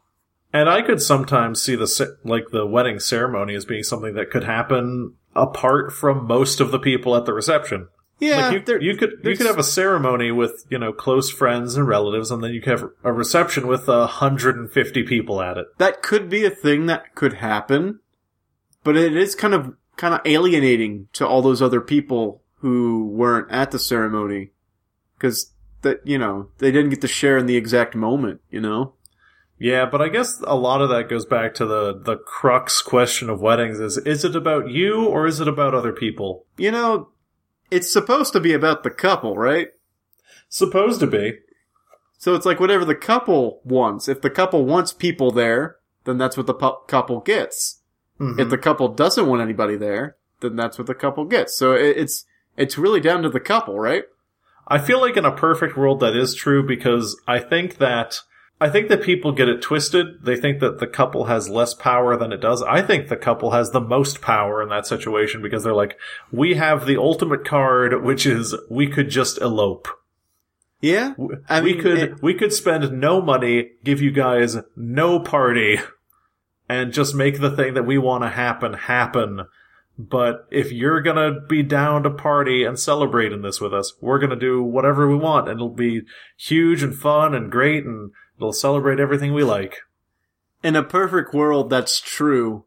And I could sometimes see the like the wedding ceremony as being something that could happen apart from most of the people at the reception. Yeah, like you, you could you could have a ceremony with you know close friends and relatives, and then you could have a reception with hundred and fifty people at it. that could be a thing that could happen, but it is kind of kind of alienating to all those other people who weren't at the ceremony because that you know they didn't get to share in the exact moment. You know? Yeah, but I guess a lot of that goes back to the the crux question of weddings: is is it about you or is it about other people? You know, it's supposed to be about the couple, right? Supposed to be. So it's like whatever the couple wants. If the couple wants people there, then that's what the pu- couple gets. Mhm. If the couple doesn't want anybody there, then that's what the couple gets. So it, it's it's really down to the couple, right? I feel like in a perfect world that is true because I think that I think that people get it twisted. They think that the couple has less power than it does. I think the couple has the most power in that situation because they're like, we have the ultimate card, which is we could just elope. Yeah, I we mean, could it- we could spend no money, give you guys no party, and just make the thing that we want to happen happen. But if you're gonna be down to party and celebrate in this with us, we're gonna do whatever we want, and it'll be huge and fun and great, and it'll celebrate everything we like. in a perfect world, that's true.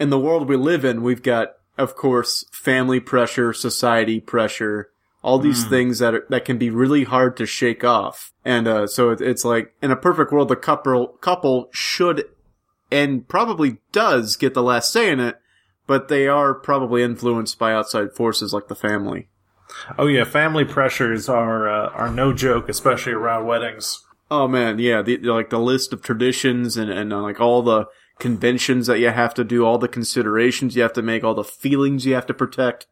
In the world we live in, we've got, of course, family pressure, society pressure, all these things that are, that can be really hard to shake off. And uh, so it, it's like in a perfect world, the couple couple should and probably does get the last say in it, but they are probably influenced by outside forces like the family. Oh yeah, family pressures are uh, are no joke, especially around weddings. Oh man, yeah, the, like the list of traditions and and uh, like all the conventions that you have to do, all the considerations you have to make, all the feelings you have to protect.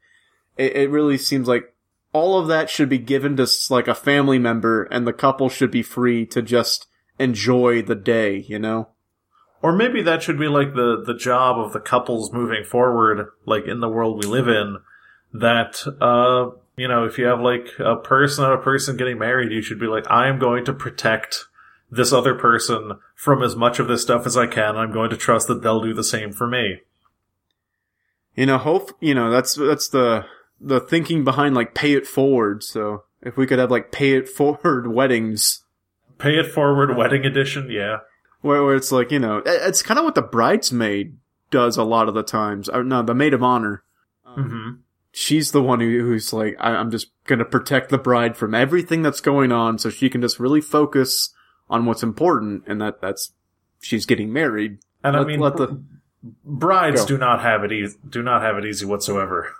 It, it really seems like all of that should be given to like a family member, and the couple should be free to just enjoy the day. You know? Or maybe that should be like the the job of the couples moving forward, like in the world we live in. That uh, you know, if you have like a person a person getting married, you should be like, I am going to protect this other person from as much of this stuff as I can. I'm going to trust that they'll do the same for me. You know, hope you know that's that's the the thinking behind like pay it forward. So if we could have like pay it forward weddings. Pay it forward, wedding edition, yeah. where, where it's like you know it's kind of what the bridesmaid does a lot of the times or no the maid of honor hmm she's the one who, who's like I, i'm just gonna protect the bride from everything that's going on so she can just really focus on what's important and that that's she's getting married And I mean, let the- brides Go. do not have it easy. Do not have it easy whatsoever.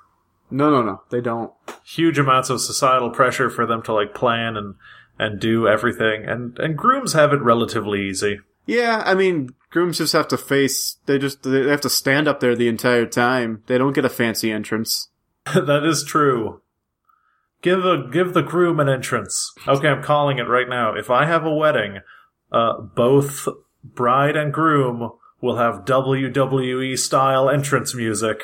no no no they don't huge amounts of societal pressure for them to like plan and and do everything and and grooms have it relatively easy yeah i mean grooms just have to face they just they have to stand up there the entire time they don't get a fancy entrance that is true give a give the groom an entrance okay i'm calling it right now if i have a wedding uh both bride and groom will have wwe style entrance music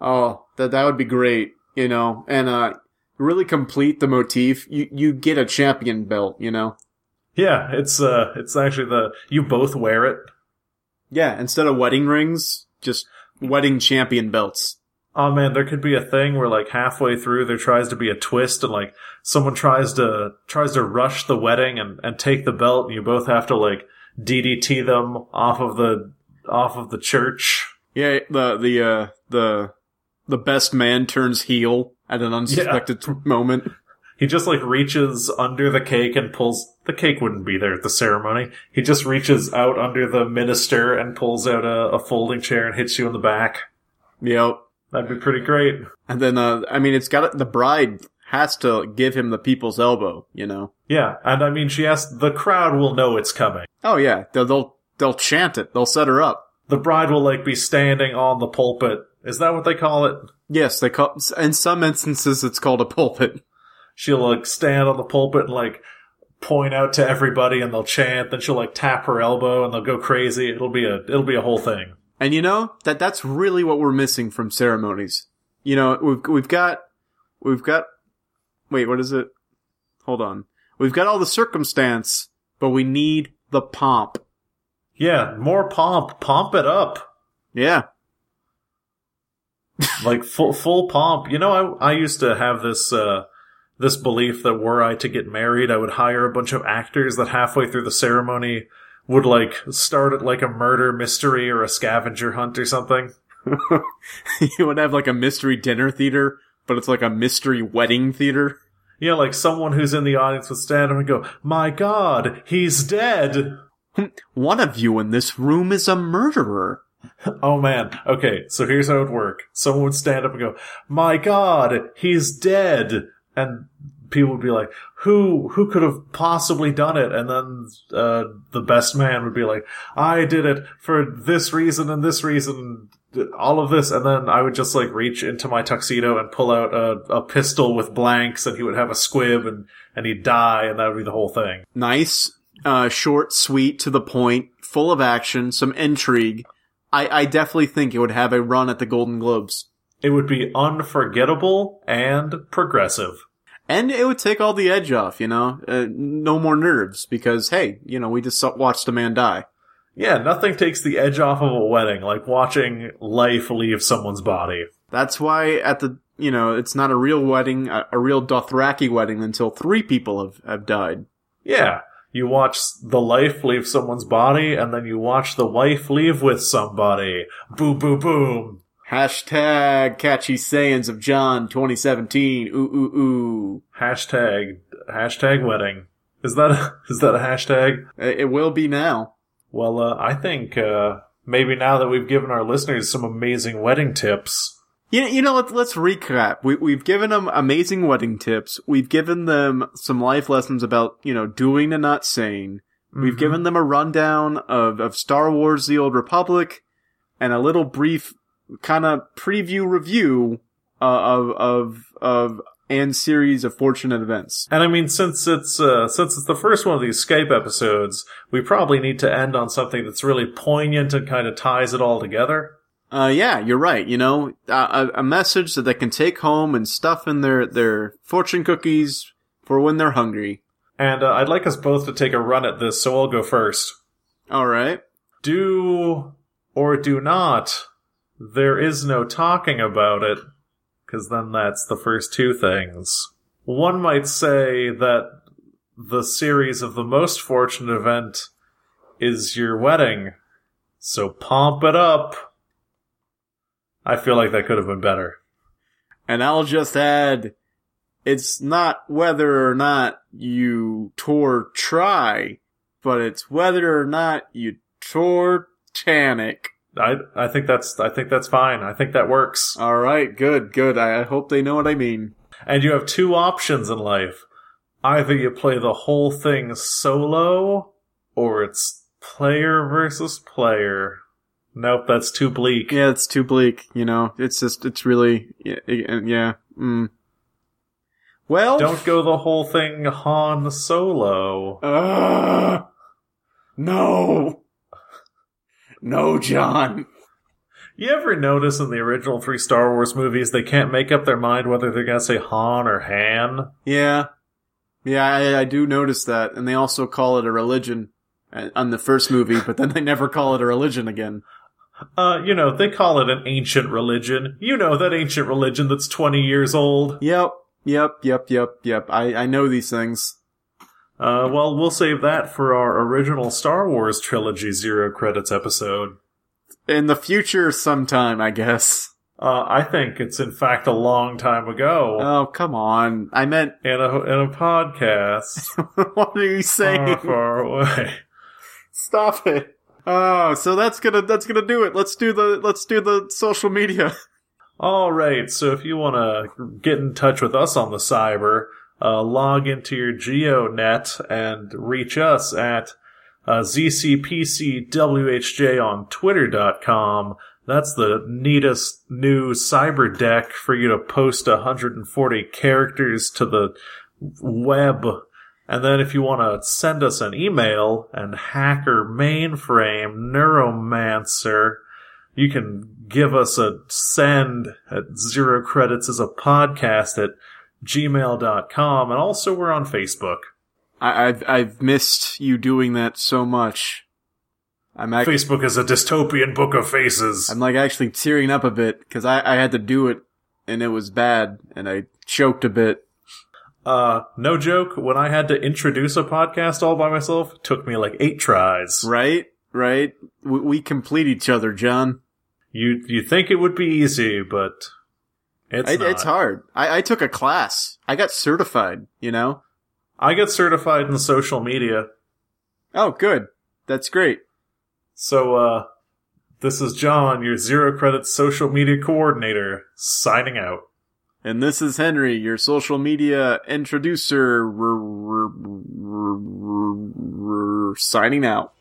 Oh, that that would be great, you know, and uh really complete the motif. You you get a champion belt, you know. yeah it's uh it's actually the you both wear it Yeah, instead of wedding rings, just wedding champion belts. Oh man, there could be a thing where like halfway through there tries to be a twist and like someone tries to tries to rush the wedding and, and take the belt and you both have to like DDT them off of the off of the church. Yeah, the the uh the the best man turns heel at an unsuspected moment. He just like reaches under the cake and pulls the cake wouldn't be there at the ceremony. He just reaches out under the minister and pulls out a, a folding chair and hits you in the back. Yep. That'd be pretty great. And then uh I mean it's got the bride has to give him the people's elbow, you know. Yeah, and I mean she has the crowd will know it's coming. Oh yeah, they'll they'll, they'll chant it. They'll set her up. The bride will like be standing on the pulpit. Is that what they call it? Yes, they call in some instances it's called a pulpit. she'll like stand on the pulpit and like point out to everybody and they'll chant then she'll like tap her elbow and they'll go crazy it'll be a it'll be a whole thing And you know that that's really what we're missing from ceremonies. You know, we've we've got we've got wait, what is it? Hold on. We've got all the circumstance, but we need the pomp. yeah more pomp pomp it up Yeah. like full full pomp you know i i used to have this uh this belief that were i to get married i would hire a bunch of actors that halfway through the ceremony would like start it like a murder mystery or a scavenger hunt or something you would have like a mystery dinner theater, but it's like a mystery wedding theater. you know like someone who's in the audience would stand up and go my god he's dead One of you in this room is a murderer. Oh man. Okay, so here's how it would work. Someone would stand up and go, "My God, he's dead," and people would be like, "Who? Who could have possibly done it?" And then uh, the best man would be like, "I did it for this reason and this reason." All of this, and then I would just like reach into my tuxedo and pull out a, a pistol with blanks, and he would have a squib, and and he'd die, and that would be the whole thing. Nice, uh, short, sweet, to the point, full of action, some intrigue. I, I definitely think it would have a run at the Golden Globes. It would be unforgettable and progressive. And it would take all the edge off, you know? Uh, no more nerves because, hey, you know, we just watched a man die. Yeah, nothing takes the edge off of a wedding like watching life leave someone's body. That's why at the, you know, it's not a real wedding, a, a real Dothraki wedding until three people have, have died. Yeah, you watch the life leave someone's body, and then you watch the wife leave with somebody. Boom, boom, boom. Hashtag catchy sayings of John 2017. Ooh, ooh, ooh. Hashtag hashtag wedding. Is that a, is that a hashtag? It it will be now. Well, uh, I think uh, maybe now that we've given our listeners some amazing wedding tips, You, you know, let's, let's recap. We, we've given them amazing wedding tips. We've given them some life lessons about, you know, doing and not saying. We've Mhm. given them a rundown of, of Star Wars The Old Republic and a little brief kind of preview review uh, of, of, of, and series of fortunate events. And I mean, since it's uh, since it's the first one of these Skype episodes, we probably need to end on something that's really poignant and kind of ties it all together. Uh, yeah, you're right. You know, a, a message that they can take home and stuff in their, their fortune cookies for when they're hungry. And uh, I'd like us both to take a run at this, so I'll go first. All right. Do or do not. There is no talking about it, because then that's the first two things. One might say that the series of the most fortunate event is your wedding, so pomp it up. I feel like that could have been better. And I'll just add, it's not whether or not you tore try, but it's whether or not you tore Tanic. I I think that's I think that's fine. I think that works. All right, good, good. I, I hope they know what I mean. And you have two options in life. Either you play the whole thing solo, or it's player versus player. Nope, that's too bleak. Yeah, it's too bleak. You know, it's just, it's really, yeah, yeah. Mm. Well, Don't go the whole thing Han Solo. Uh, no, no, John. You ever notice in the original three Star Wars movies they can't make up their mind whether they're gonna say Han or Han? Yeah, yeah, I, I do notice that, and they also call it a religion uh, on the first movie, but then they never call it a religion again. Uh, you know, they call it an ancient religion. You know, that ancient religion that's 20 years old. Yep, yep, yep, yep, yep. I I know these things. Uh, well, we'll save that for our original Star Wars trilogy zero credits episode. In the future, sometime, I guess. Uh, I think it's in fact a long time ago Oh, come on. I meant, in a in a podcast what are you saying? far, far away. Stop it. Oh, so that's gonna that's gonna do it. Let's do the let's do the social media. All right, so if you want to get in touch with us on the cyber, uh, log into your GeoNet and reach us at uh, ZCPCWHJ on Twitter.com. That's the neatest new cyber deck for you to post 140 characters to the web. And then if you want to send us an email and hacker mainframe neuromancer, you can give us a send at zero credits as a podcast at gmail.com. And also we're on Facebook. I, I've I've missed you doing that so much. I'm actually Facebook is a dystopian book of faces. I'm like actually tearing up a bit because I I had to do it and it was bad and I choked a bit. Uh, no joke, when I had to introduce a podcast all by myself, it took me like eight tries. Right, right. We, we complete each other, John. You, you think it would be easy, but it's I, not. it's hard. I, I took a class. I got certified. You know. I got certified in social media. Oh, good. That's great. So, uh, this is John, your zero credit social media coordinator, signing out. And this is Henry, your social media introducer, r- r- r- r- r- signing out.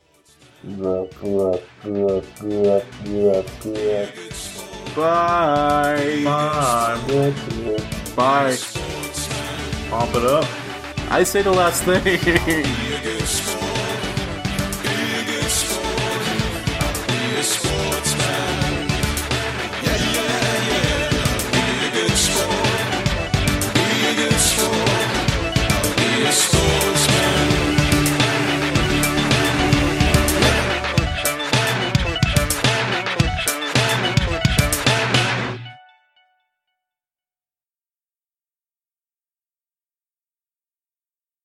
Bye. Bye. Bye. Pump it up. I say the last thing.